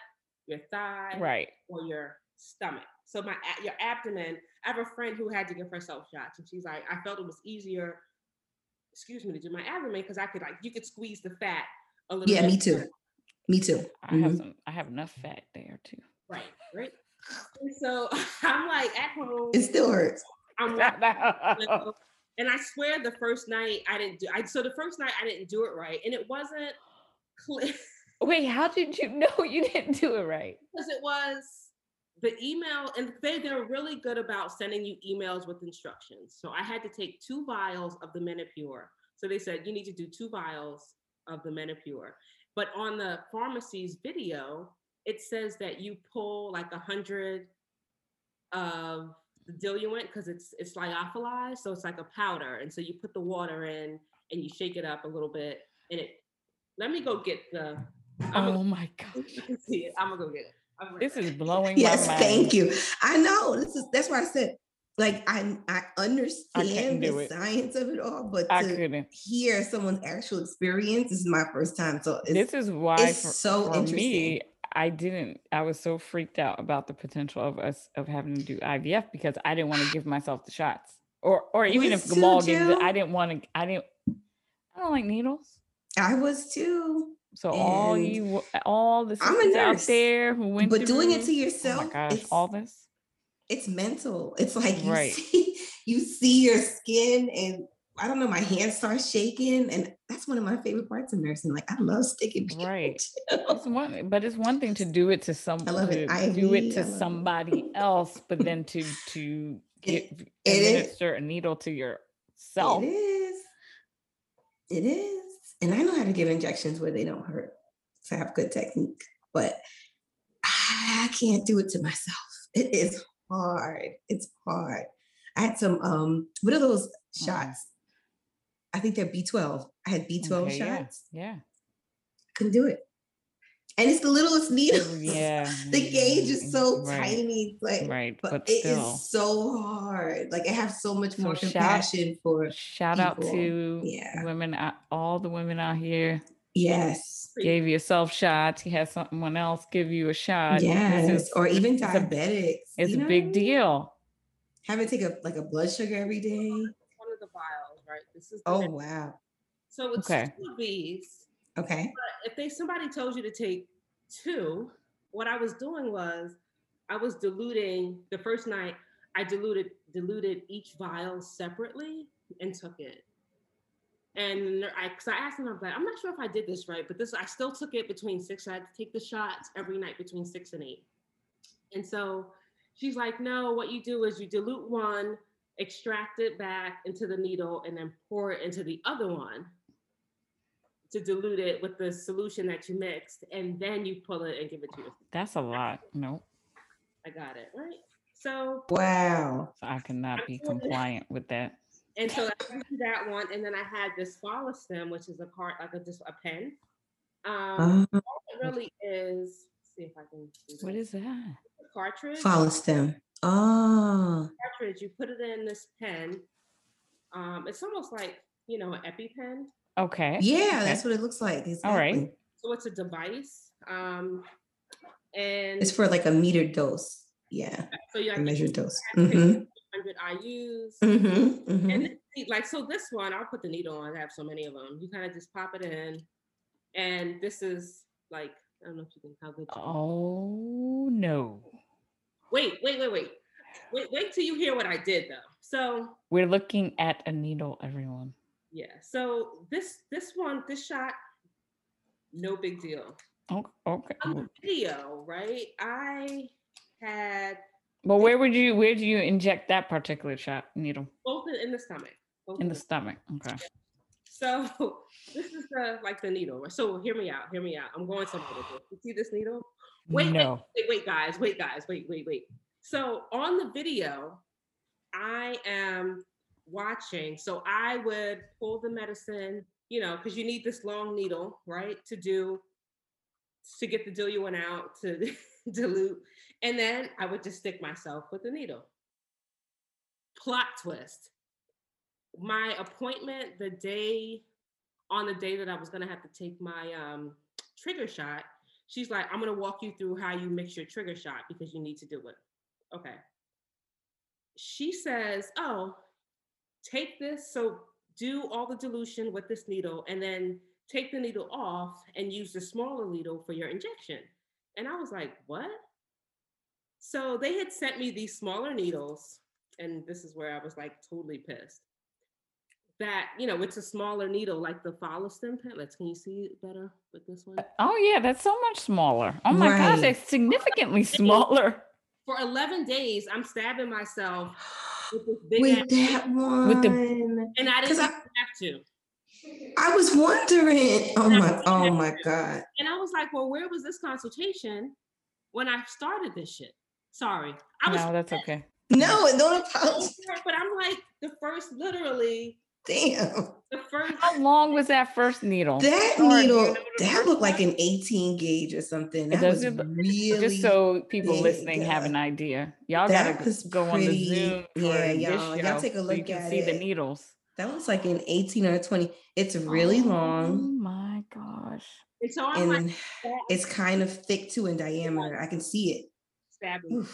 Speaker 3: your thigh,
Speaker 1: right,
Speaker 3: or your stomach. So my your abdomen. I have a friend who had to give herself shots, and she's like, I felt it was easier. Excuse me to do my abdomen because I could like you could squeeze the fat a little.
Speaker 2: Yeah, bit. me too. Me too.
Speaker 1: I mm-hmm. have some. I have enough fat there too.
Speaker 3: Right. Right. And so <laughs> I'm like at home.
Speaker 2: It still hurts.
Speaker 3: I'm <laughs> like, and I swear the first night I didn't do I so the first night I didn't do it right. And it wasn't clear. <laughs>
Speaker 1: Wait, how did you know <laughs> you didn't do it right?
Speaker 3: Because it was the email, and they, they're really good about sending you emails with instructions. So I had to take two vials of the Menopur. So they said you need to do two vials of the Menopur. But on the pharmacy's video, it says that you pull like a hundred of the diluent because it's it's lyophilized, so it's like a powder. And so you put the water in and you shake it up a little bit, and it. Let me go get the.
Speaker 1: I'm oh gonna, my god!
Speaker 3: You can see it. I'm gonna go get it.
Speaker 1: This is blowing
Speaker 2: yes,
Speaker 1: my mind.
Speaker 2: thank you. I know this is that's why I said like I I understand I the it. science of it all, but I to couldn't. hear someone's actual experience this is my first time. So
Speaker 1: this is why it's for, so for me, I didn't. I was so freaked out about the potential of us of having to do IVF because I didn't want to give myself the shots, or or even if Gamal gave it, I didn't want to. I didn't. I don't like needles.
Speaker 2: I was too.
Speaker 1: So and all you, all the sisters out there who went,
Speaker 2: but doing it to yourself,
Speaker 1: oh my gosh, all this,
Speaker 2: it's mental. It's like you right. see, <laughs> you see your skin, and I don't know, my hands start shaking, and that's one of my favorite parts of nursing. Like I love sticking. <laughs>
Speaker 1: Right. It's one, but it's one thing to do it to someone. I love it. I do it to somebody it. else, but <laughs> then to to get it, administer a needle to yourself.
Speaker 2: It is. It is and I know how to give injections where they don't hurt. So I have good technique, but I can't do it to myself. It is hard. It's hard. I had some um what are those mm. shots? I think they're B12. I had B12 okay, shots.
Speaker 1: Yeah. yeah.
Speaker 2: Couldn't do it. And it's the littlest needle.
Speaker 1: Yeah. <laughs>
Speaker 2: the gauge is mm, so right. tiny. Like,
Speaker 1: right.
Speaker 2: But, but it is so hard. Like I have so much so more shout, compassion for
Speaker 1: shout people. out to yeah. women, all the women out here.
Speaker 2: Yes.
Speaker 1: Gave yourself shots. You had someone else give you a shot.
Speaker 2: Yes. Is, or even diabetics.
Speaker 1: It's a, big deal.
Speaker 2: Having to take a like a blood sugar every day. One
Speaker 3: of the vials, right? This is
Speaker 2: oh wow.
Speaker 3: So it's okay. two of these
Speaker 2: Okay.
Speaker 3: But if they somebody told you to take two, what I was doing was I was diluting the first night. I diluted diluted each vial separately and took it. And I, cause I asked them, I'm like, I'm not sure if I did this right, but this I still took it between six. I had to take the shots every night between six and eight. And so she's like, no, what you do is you dilute one, extract it back into the needle, and then pour it into the other one to dilute it with the solution that you mixed, and then you pull it and give it to yourself.
Speaker 1: That's a lot. No.
Speaker 3: I got it right. So
Speaker 2: wow.
Speaker 1: So I cannot be compliant with that.
Speaker 3: And so I <laughs> did that one, and then I had this Follistim, which is a card like a just a pen. Um, uh, it really is. see if I can.
Speaker 1: What is that?
Speaker 3: A cartridge.
Speaker 2: stem. Oh.
Speaker 3: Cartridge. You put it in this pen. Um, it's almost like you know an EpiPen.
Speaker 1: Okay.
Speaker 2: Yeah,
Speaker 1: okay.
Speaker 2: that's what it looks like. Exactly.
Speaker 1: All right.
Speaker 3: So it's a device. Um, and
Speaker 2: it's for like a metered dose. Yeah.
Speaker 3: So you
Speaker 2: have a measured dose. Mm-hmm.
Speaker 3: 100 IUs.
Speaker 2: Mm-hmm, mm-hmm.
Speaker 3: And like, so this one, I'll put the needle on. I have so many of them. You kind of just pop it in. And this is like, I don't know if you can, how good.
Speaker 1: Oh, no.
Speaker 3: Wait, wait, wait, wait. Wait, wait till you hear what I did though. So
Speaker 1: we're looking at a needle, everyone.
Speaker 3: Yeah. So this this one, this shot, no big deal.
Speaker 1: Okay. okay.
Speaker 3: On the video, right? I had.
Speaker 1: Well, where would you where do you inject that particular shot needle?
Speaker 3: Both in the stomach.
Speaker 1: Both in the stomach. Okay.
Speaker 3: So <laughs> this is the like the needle. So hear me out. Hear me out. I'm going somewhere with this. You see this needle? Wait, no. wait, wait, wait, guys. Wait, guys. Wait, wait, wait. So on the video, I am watching. So I would pull the medicine, you know, because you need this long needle, right, to do to get the diluent out to <laughs> dilute, and then I would just stick myself with the needle. Plot twist: my appointment the day on the day that I was gonna have to take my um, trigger shot. She's like, I'm gonna walk you through how you mix your trigger shot because you need to do it. Okay. She says, Oh, take this, so do all the dilution with this needle and then take the needle off and use the smaller needle for your injection. And I was like, what? So they had sent me these smaller needles, and this is where I was like totally pissed. That, you know, it's a smaller needle like the Follistim pellets. Can you see it better with this one?
Speaker 1: Uh, oh, yeah, that's so much smaller. Oh my right. gosh, it's significantly smaller.
Speaker 3: For 11 days, I'm stabbing myself <gasps> with this big
Speaker 2: with that one. With the
Speaker 3: and I didn't I, have to.
Speaker 2: I was wondering. Oh my, oh my God.
Speaker 3: And I was like, well, where was this consultation when I started this shit? Sorry. I was
Speaker 1: No, that's okay.
Speaker 2: No, don't apologize.
Speaker 3: But I'm like the first, literally.
Speaker 2: Damn.
Speaker 3: The first.
Speaker 1: How long was that first needle?
Speaker 2: That needle, that looked like an 18 gauge or something. That was really
Speaker 1: just so people big. listening have an idea. Y'all that gotta go pretty, on the Zoom.
Speaker 2: Yeah, y'all, y'all take a look so you can
Speaker 1: at
Speaker 2: see
Speaker 1: it. the needles.
Speaker 2: That was like an 18 or 20. It's really oh, long.
Speaker 1: Oh my gosh.
Speaker 3: It's on
Speaker 2: and my it's kind of thick too in diameter. I can see it.
Speaker 3: Stabbing.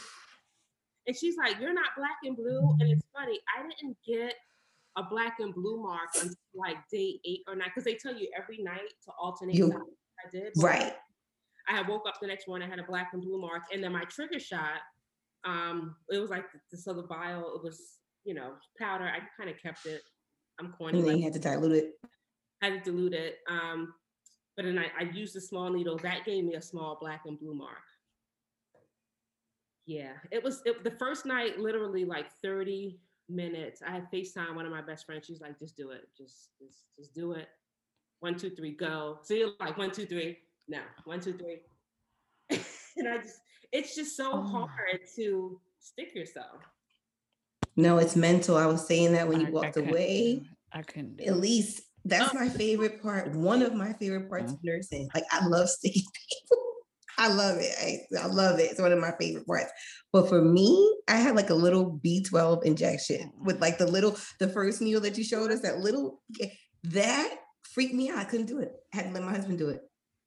Speaker 3: And she's like, You're not black and blue. And it's funny, I didn't get a black and blue mark until like day eight or nine, because they tell you every night to alternate. You, I did.
Speaker 2: Right.
Speaker 3: I had woke up the next morning, I had a black and blue mark, and then my trigger shot, um, it was like the, so the vial, it was, you know, powder. I kind of kept it. I'm corny.
Speaker 2: And then you had to dilute it.
Speaker 3: I had to dilute it. Um, but then I, I used a small needle. That gave me a small black and blue mark. Yeah, it was it, the first night, literally like 30 minutes. I had FaceTime one of my best friends. She's like, just do it. Just, just, just do it. One, two, three, go. So you're like, one, two, three. No, one, two, three. <laughs> and I just, it's just so oh. hard to stick yourself.
Speaker 2: No, it's mental. I was saying that when you I, walked
Speaker 1: I
Speaker 2: away.
Speaker 1: I couldn't.
Speaker 2: At least that's oh. my favorite part. One of my favorite parts of nursing. Like I love sticking <laughs> people. I love it. I, I, love it. It's one of my favorite parts. But for me, I had like a little B12 injection with mm. like the little, the first needle that you showed us, that little, eh, that freaked me out. I couldn't do it. I had to let my husband do it.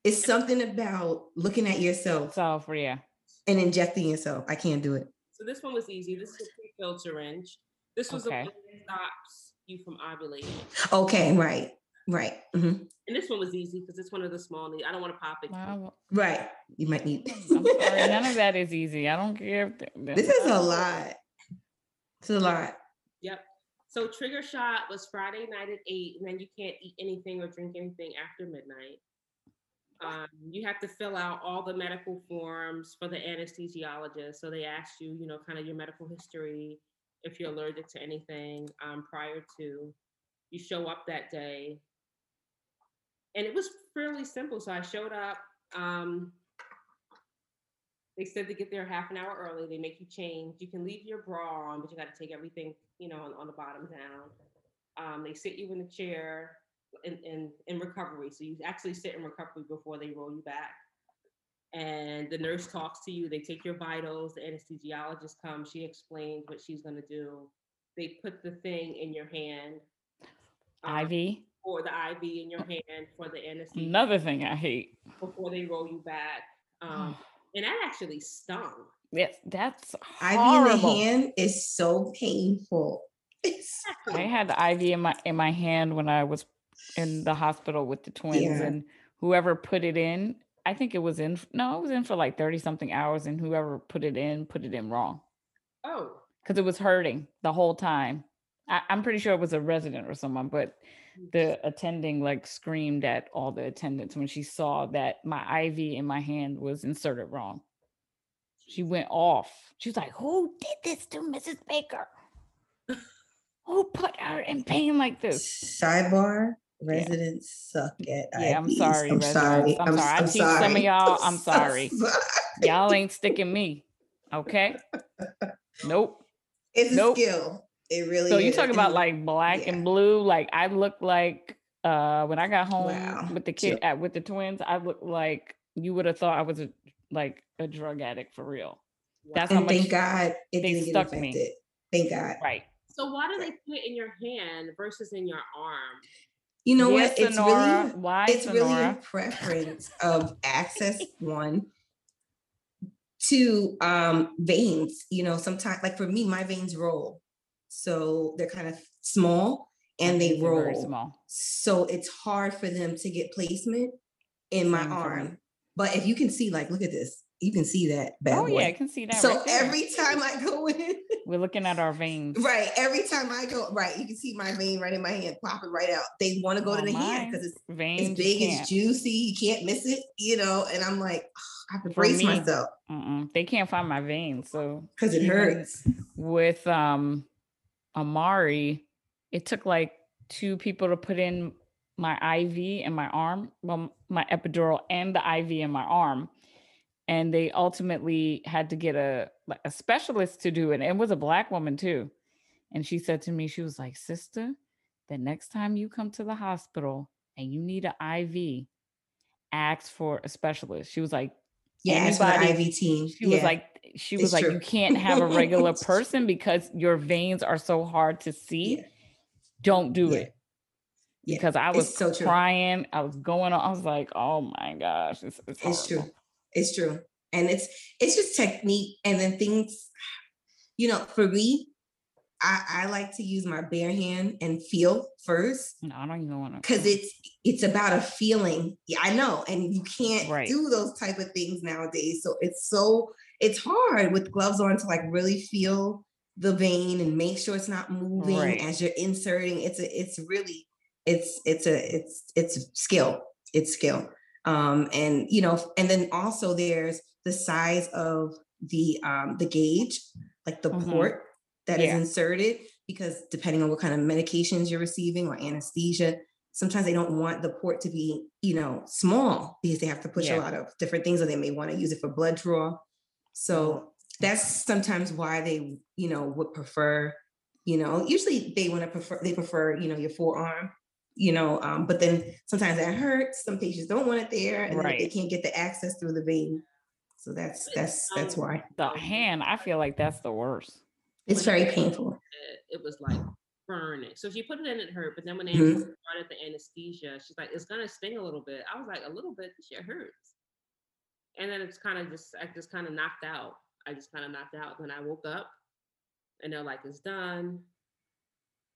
Speaker 2: It's something about looking at yourself.
Speaker 1: Self, yeah.
Speaker 2: And injecting yourself. I can't do it.
Speaker 3: So this one was easy. This is a pre-filled syringe. This was okay. a that stops you from ovulating.
Speaker 2: Okay, right. Right. Mm-hmm.
Speaker 3: And this one was easy because it's one of the small needs. I don't want to pop it. Wow.
Speaker 2: Right. You might need.
Speaker 1: I'm sorry. None of that is easy. I don't care.
Speaker 2: this is a lot. It's a lot.
Speaker 3: Yep. So trigger shot was Friday night at eight, and then you can't eat anything or drink anything after midnight. Um, you have to fill out all the medical forms for the anesthesiologist. So they ask you, you know, kind of your medical history, if you're allergic to anything um, prior to. You show up that day and it was fairly simple. So I showed up. Um, they said to get there half an hour early. They make you change. You can leave your bra on, but you got to take everything, you know, on, on the bottom down. Um, they sit you in the chair in, in in recovery. So you actually sit in recovery before they roll you back. And the nurse talks to you. They take your vitals. The anesthesiologist comes. She explains what she's going to do. They put the thing in your hand.
Speaker 1: Um, IV
Speaker 3: or the IV in your hand for the anesthesia.
Speaker 1: Another thing I hate.
Speaker 3: Before they roll you back. Um, <sighs> and that actually stung.
Speaker 1: Yes, that's horrible.
Speaker 2: IV in the hand is so painful. <laughs> Exactly.
Speaker 1: I had the IV in my in my hand when I was in the hospital with the twins, yeah. and whoever put it in, I think it was in. No, it was in for like thirty something hours, and whoever put it in put it in wrong.
Speaker 3: Oh,
Speaker 1: because it was hurting the whole time. I, I'm pretty sure it was a resident or someone, but the attending like screamed at all the attendants when she saw that my IV in my hand was inserted wrong. She went off. She was like, Who did this to Mrs. Baker? Who put her in pain like this?
Speaker 2: Sidebar residents yeah. suck at
Speaker 1: Yeah, IVs. I'm sorry. I'm sorry. I'm, I'm, sorry. I'm I teach sorry. some of y'all. <laughs> I'm sorry. sorry. Y'all ain't sticking me. Okay. <laughs> Nope.
Speaker 2: It's
Speaker 1: nope.
Speaker 2: a skill. It really.
Speaker 1: So you talk about like black yeah. and blue. Like I look like uh when I got home wow. with the kid at, with the twins. I look like you would have thought I was a like a drug addict for real.
Speaker 2: That's and how much thank God it they didn't stuck me. Thank God.
Speaker 1: Right.
Speaker 3: So why do they put it in your hand versus in your arm?
Speaker 2: You know yes, what? It's Sinora. really why it's Sinora? really a preference of access <laughs> one to um veins. You know, sometimes like for me, my veins roll. So they're kind of small and they roll. Small. So it's hard for them to get placement in my arm. But if you can see, like, look at this. You can see that bad
Speaker 1: Oh
Speaker 2: boy.
Speaker 1: yeah, I can see that.
Speaker 2: So right every time I go <laughs> in,
Speaker 1: we're looking at our veins.
Speaker 2: Right. Every time I go, right, you can see my vein right in my hand, popping right out. They want to go oh, to the hand because it's veins it's big, it's juicy, you can't miss it, you know. And I'm like, oh, I have to brace me, myself.
Speaker 1: They can't find my veins, so
Speaker 2: because it hurts.
Speaker 1: With um Amari, it took like two people to put in my IV in my arm, well, my epidural and the IV in my arm. and they ultimately had to get a a specialist to do it. And it was a black woman too. And she said to me, she was like, "Sister, the next time you come to the hospital and you need an IV, ask for a specialist." She was like,
Speaker 2: "Yeah, anybody, IV team."
Speaker 1: She yeah. was like, she was it's like, true. "You can't have a regular <laughs> person because your veins are so hard to see. Yeah. Don't do yeah. it." Because I was so crying, I was going on. I was like, "Oh my gosh,
Speaker 2: it's, it's, it's true." It's true. And it's it's just technique and then things, you know, for me, I, I like to use my bare hand and feel first.
Speaker 1: No, I don't even want to
Speaker 2: because it's it's about a feeling. Yeah, I know. And you can't right. do those type of things nowadays. So it's so it's hard with gloves on to like really feel the vein and make sure it's not moving right. as you're inserting. It's a it's really it's it's a it's it's skill. It's skill. Um, and you know, and then also there's the size of the um, the gauge, like the mm-hmm. port that yeah. is inserted, because depending on what kind of medications you're receiving or anesthesia, sometimes they don't want the port to be, you know, small because they have to push yeah. a lot of different things, or they may want to use it for blood draw. So that's sometimes why they, you know, would prefer, you know, usually they want to prefer they prefer, you know, your forearm you know, um, but then sometimes that hurts. Some patients don't want it there, and right. they can't get the access through the vein. So that's that's that's why
Speaker 1: the hand. I feel like that's the worst.
Speaker 2: It's very painful.
Speaker 3: It, was like burning. So she put it in, it hurt. But then when they mm-hmm. started the anesthesia, she's like, "It's gonna sting a little bit." I was like, "A little bit? Shit hurts." And then it's kind of just, I just kind of knocked out. I just kind of knocked out. Then I woke up, and they're like, "It's done."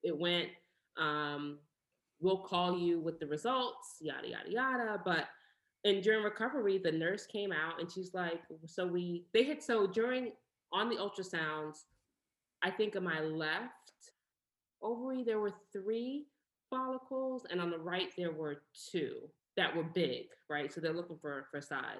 Speaker 3: It went. Um, we'll call you with the results, yada, yada, yada. But and during recovery, the nurse came out and she's like, so we, they had, so during, on the ultrasounds, I think on my left ovary, there were three follicles, and on the right, there were two that were big, right? So they're looking for, for size.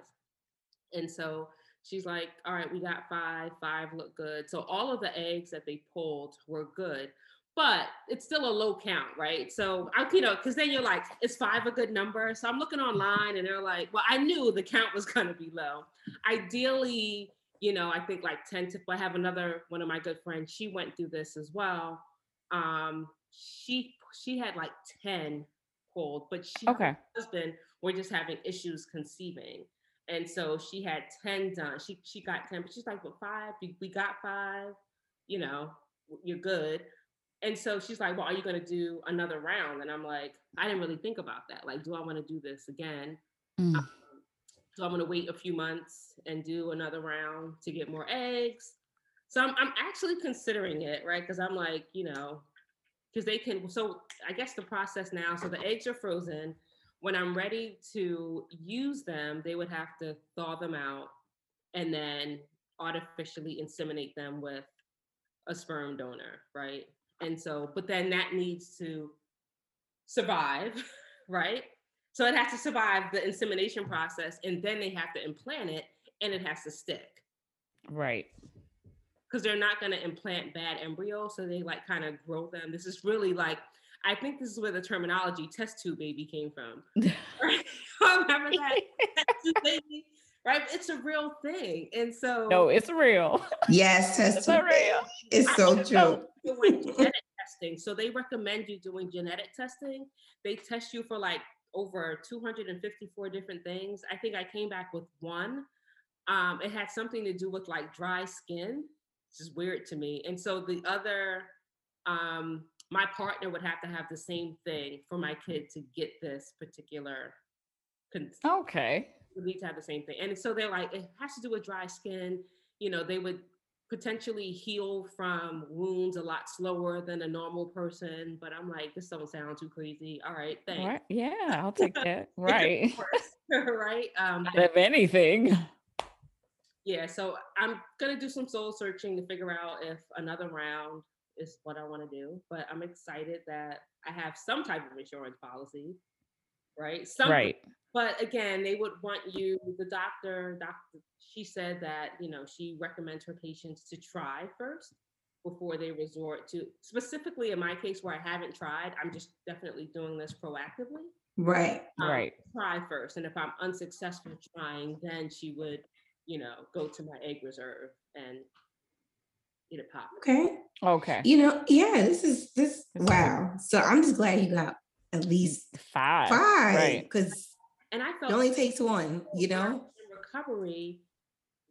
Speaker 3: And so she's like, all right, we got five, five look good. So all of the eggs that they pulled were good but it's still a low count, right? So I, you know, because then you're like, is five a good number? So I'm looking online and they're like, well, I knew the count was <laughs> going to be low. Ideally, you know, I think like 10 to, I have another one of my good friends, she went through this as well. Um, she, she had like 10 pulled, but she, okay. husband were just having issues conceiving. And so she had 10 done. She, she got 10, but she's like, well, five, we, got five, you know, you're good and so she's like, Well, are you going to do another round? And I'm like, I didn't really think about that. Like, do I want to do this again? Mm. Um, so I'm going to wait a few months and do another round to get more eggs. So I'm, I'm actually considering it, right? Because I'm like, you know, because they can. So I guess the process now, so the eggs are frozen. When I'm ready to use them, they would have to thaw them out and then artificially inseminate them with a sperm donor, right? And so, but then that needs to survive, <laughs> right? So it has to survive the insemination process and then they have to implant it and it has to stick.
Speaker 1: Right.
Speaker 3: Because they're not going to implant bad embryos. So they like kind of grow them. This is really like, I think this is where the terminology test tube baby came from. <laughs> right? <laughs> Remember that? test tube baby? right? It's a real thing. And so
Speaker 1: No, it's real.
Speaker 2: Yes, test it's tube real. It's <laughs> so true.
Speaker 3: Doing genetic testing. So they recommend you doing genetic testing. They test you for like over 254 different things. I think I came back with one. Um, it had something to do with like dry skin, which is weird to me. And so the other um my partner would have to have the same thing for my kid to get this particular
Speaker 1: okay
Speaker 3: would need to have the same thing. And so they're like, it has to do with dry skin. You know, they would potentially heal from wounds a lot slower than a normal person. But I'm like, this don't sound too crazy. All right, thanks.
Speaker 1: Right. Yeah, I'll take <laughs> that. right. <laughs>
Speaker 3: right. Um,
Speaker 1: if anything.
Speaker 3: Yeah, so I'm gonna do some soul searching to figure out if another round is what I want to do. But I'm excited that I have some type of insurance policy, right? Something,
Speaker 1: right
Speaker 3: but again they would want you the doctor doctor she said that you know she recommends her patients to try first before they resort to specifically in my case where i haven't tried i'm just definitely doing this
Speaker 2: proactively
Speaker 1: right um, right
Speaker 3: try first and if i'm unsuccessful trying then she would you know, go to my egg reserve and eat a pop.
Speaker 2: Okay.
Speaker 1: Okay.
Speaker 2: You know, yeah, this is this wow. So I'm just glad you got at least
Speaker 1: five.
Speaker 2: Five. Right. Because
Speaker 3: and I felt
Speaker 2: it only takes one, you know.
Speaker 3: In recovery,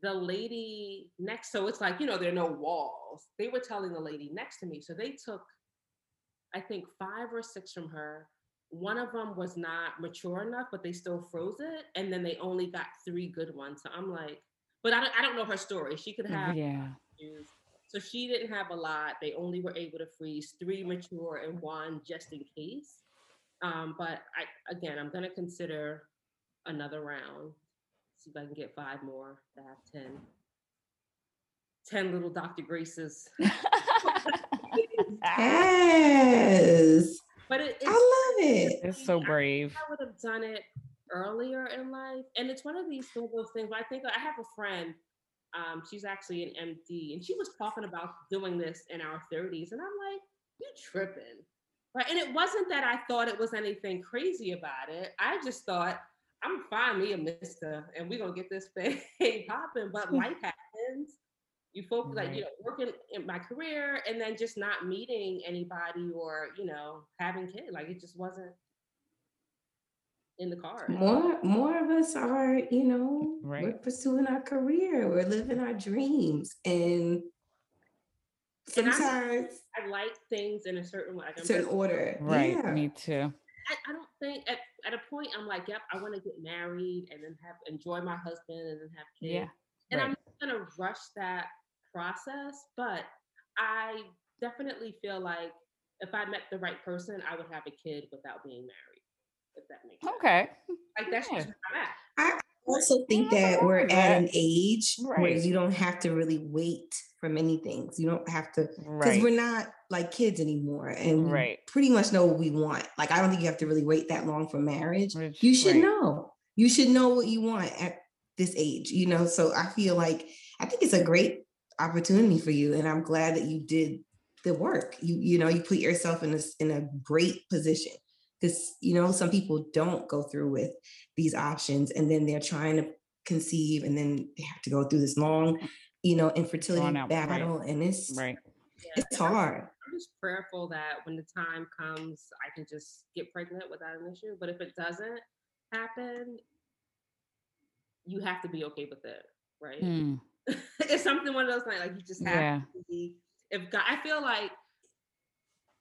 Speaker 3: the lady next, so it's like, you know, there are no walls. They were telling the lady next to me. So they took, I think, five or six from her. One of them was not mature enough, but they still froze it. And then they only got three good ones. So I'm like, but I don't, I don't know her story. She could have
Speaker 1: yeah.
Speaker 3: So she didn't have a lot. They only were able to freeze three mature and one just in case. Um, but I again, I'm gonna consider another round. See if I can get five more to have 10. 10 little Dr. Graces. <laughs>
Speaker 2: yes.
Speaker 3: But it,
Speaker 2: I love it.
Speaker 1: It's so brave.
Speaker 3: I, I would have done it earlier in life. And it's one of these those things I think I have a friend um, she's actually an MD, and she was talking about doing this in our 30s. And I'm like, you tripping. Right. And it wasn't that I thought it was anything crazy about it. I just thought, I'm fine, me and Mister, and we're gonna get this <laughs> thing popping. But life happens. You focus right. like you know, working in my career and then just not meeting anybody or, you know, having kids. Like it just wasn't in the car.
Speaker 2: More more of us are, you know, right. we're pursuing our career, we're living our dreams. And sometimes
Speaker 3: and I, I, like things in a certain way.
Speaker 2: Like certain order.
Speaker 1: Right. Yeah. Me too.
Speaker 3: I, I, don't think at, at a point I'm like, yep, I want to get married and then have enjoy my husband and then have kids.
Speaker 1: Yeah.
Speaker 3: And right. I'm not gonna rush that process, but I definitely feel like if I met the right person, I would have a kid without being married if that makes sense.
Speaker 1: Okay.
Speaker 3: Like that's yeah. just where
Speaker 2: I'm at. I also think that we're at an age right. where you don't have to really wait for many things. You don't have to because right. we're not like kids anymore and right. pretty much know what we want. Like I don't think you have to really wait that long for marriage. Which, you should know. You should know what you want at this age, you know. So I feel like I think it's a great opportunity for you. And I'm glad that you did the work. You, you know, you put yourself in a in a great position because you know some people don't go through with these options and then they're trying to conceive and then they have to go through this long you know infertility out, battle right. and it's
Speaker 1: right
Speaker 2: yeah. it's hard
Speaker 3: i'm just prayerful that when the time comes i can just get pregnant without an issue but if it doesn't happen you have to be okay with it right mm. <laughs> it's something one of those things like you just have yeah. to be if god i feel like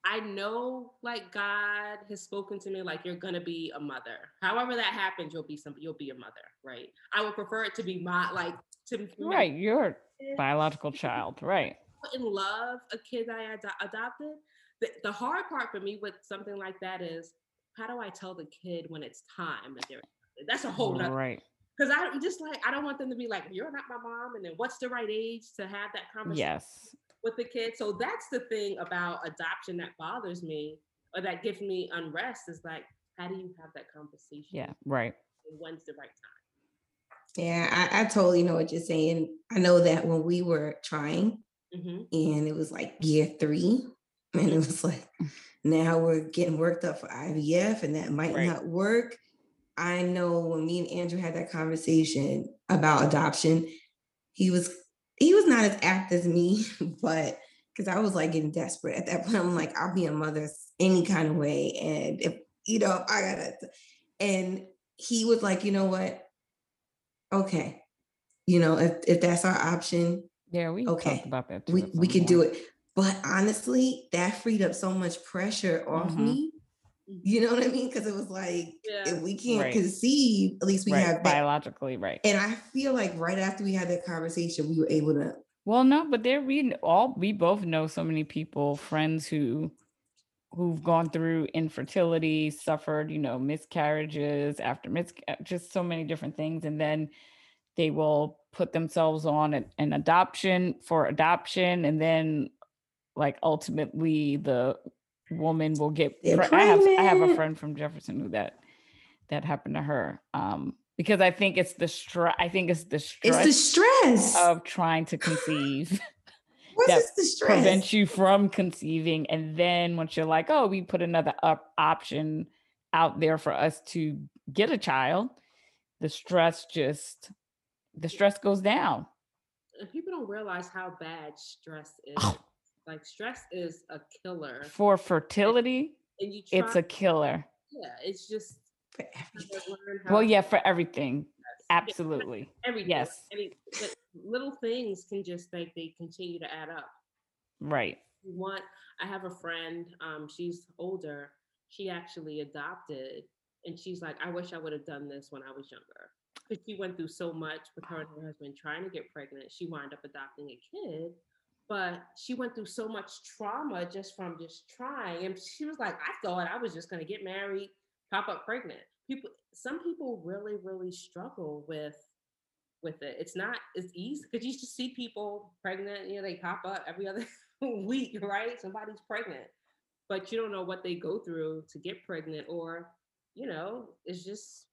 Speaker 3: I know like God has spoken to me like you're gonna be a mother. However that happens, you'll be some you'll be a mother, right? I would prefer it to be my like to
Speaker 1: right, your biological child, right?
Speaker 3: In love, a kid I ad- adopted. The, the hard part for me with something like that is how do I tell the kid when it's time that they're that's a whole
Speaker 1: other right
Speaker 3: because I'm just like I don't want them to be like you're not my mom, and then what's the right age to have that conversation?
Speaker 1: Yes,
Speaker 3: with the kids. So that's the thing about adoption that bothers me or that gives me unrest is like, how do you have that conversation?
Speaker 1: Yeah, right.
Speaker 3: when's the right time?
Speaker 2: Yeah, I, I, totally know what you're saying. I know that when we were trying mm-hmm. and it was like year three, and it was like, now we're getting worked up for IVF and that might right. not work. I know when me and Andrew had that conversation about adoption, he was he was not as apt as me, <laughs> but because I was like getting desperate at that <laughs> point. I'm like, I'll be a mother any kind of way. And if, you know, I gotta, and he was like, you know what? Okay. You know, if, if that's our option.
Speaker 1: Yeah, we okay. about that.
Speaker 2: we we could do it. But honestly, that freed up so much pressure off mm-hmm. me you know what I mean? Because it was like yeah. if we can't right. conceive, at least we
Speaker 1: right.
Speaker 2: have
Speaker 1: that. biologically right.
Speaker 2: And I feel like right after we had that conversation, we were able to.
Speaker 1: Well, no, but there we all we both know so many people, friends who who've gone through infertility, suffered, you know, miscarriages after mis uh, just so many different things, and then they will put themselves on an, an adoption for adoption, and then like ultimately the woman will get I have I have a friend from Jefferson who that that happened to her. Um, because I think it's the stress. I think it's the stress.
Speaker 2: It's the stress
Speaker 1: of trying to conceive. <laughs>
Speaker 2: that the stress?
Speaker 1: prevents you from conceiving, and then once you're like, oh, we put another up option out there for us to get a child, the stress just the stress goes down.
Speaker 3: And people don't realize how bad stress is. Oh. Like stress is a killer
Speaker 1: for fertility. And you it's a killer.
Speaker 3: Yeah, it's just
Speaker 1: well, yeah, for everything. Absolutely.
Speaker 3: Everything. Yes. Any, little things can just like they continue to add up.
Speaker 1: Right.
Speaker 3: Want I have a friend, um, she's older. She actually adopted and she's like, I wish I would have done this when I was younger. Because she went through so much with her and her husband trying to get pregnant. She wound up adopting a kid, but she went through so much trauma just from just trying. And she was like, I thought I was just gonna get married, pop up pregnant. People some people really, really struggle with with it. It's not as easy because you just see people pregnant, you know, they pop up every other <laughs> week, right? Somebody's pregnant, but you don't know what they go through to get pregnant, or you know, it's just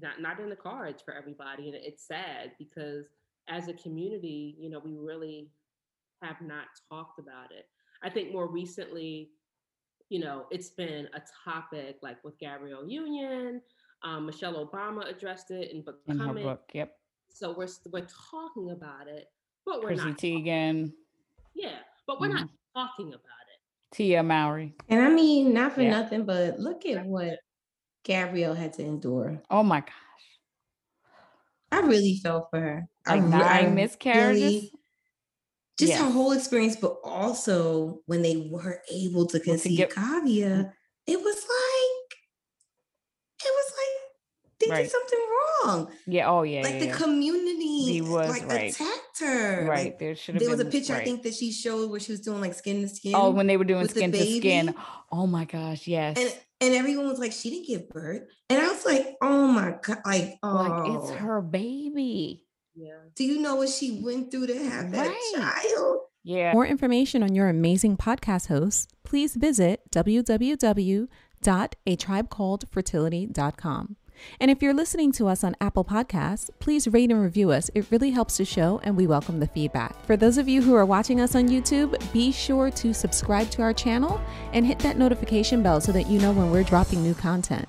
Speaker 3: not not in the cards for everybody, and it's sad because as a community, you know, we really have not talked about it. I think more recently, you know, it's been a topic like with Gabrielle Union. Um, Michelle Obama addressed it in book
Speaker 1: in her book. Yep.
Speaker 3: So we're we're talking about it, but we're
Speaker 1: Chrissy
Speaker 3: not.
Speaker 1: Teigen.
Speaker 3: Yeah, but we're mm-hmm. not talking about it.
Speaker 1: Tia Mowry.
Speaker 2: And I mean, not for yeah. nothing, but look at what Gabrielle had to endure.
Speaker 1: Oh my gosh.
Speaker 2: I really felt for her.
Speaker 1: Like I, nine I miscarriages. Really,
Speaker 2: just yes. her whole experience, but also when they were able to conceive get, Kaavia, mm-hmm. it was like it was like they right. did something wrong.
Speaker 1: Yeah. Oh yeah.
Speaker 2: Like
Speaker 1: yeah,
Speaker 2: the
Speaker 1: yeah.
Speaker 2: community he was like right. attacked her.
Speaker 1: Right.
Speaker 2: Like,
Speaker 1: there should have
Speaker 2: There
Speaker 1: been,
Speaker 2: was a picture
Speaker 1: right.
Speaker 2: I think that she showed where she was doing like skin to skin.
Speaker 1: Oh, when they were doing skin to skin. Oh my gosh, yes.
Speaker 2: And and everyone was like, she didn't give birth. And I was like, oh my God, like, oh. Like
Speaker 1: it's oh. her baby.
Speaker 3: Yeah.
Speaker 2: Do you know what she went through to have that right. child?
Speaker 1: Yeah.
Speaker 4: More information on your amazing podcast hosts, please visit www.atribecalledfertility.com. And if you're listening to us on Apple Podcasts, please rate and review us. It really helps the show and we welcome the feedback. For those of you who are watching us on YouTube, be sure to subscribe to our channel and hit that notification bell so that you know when we're dropping new content.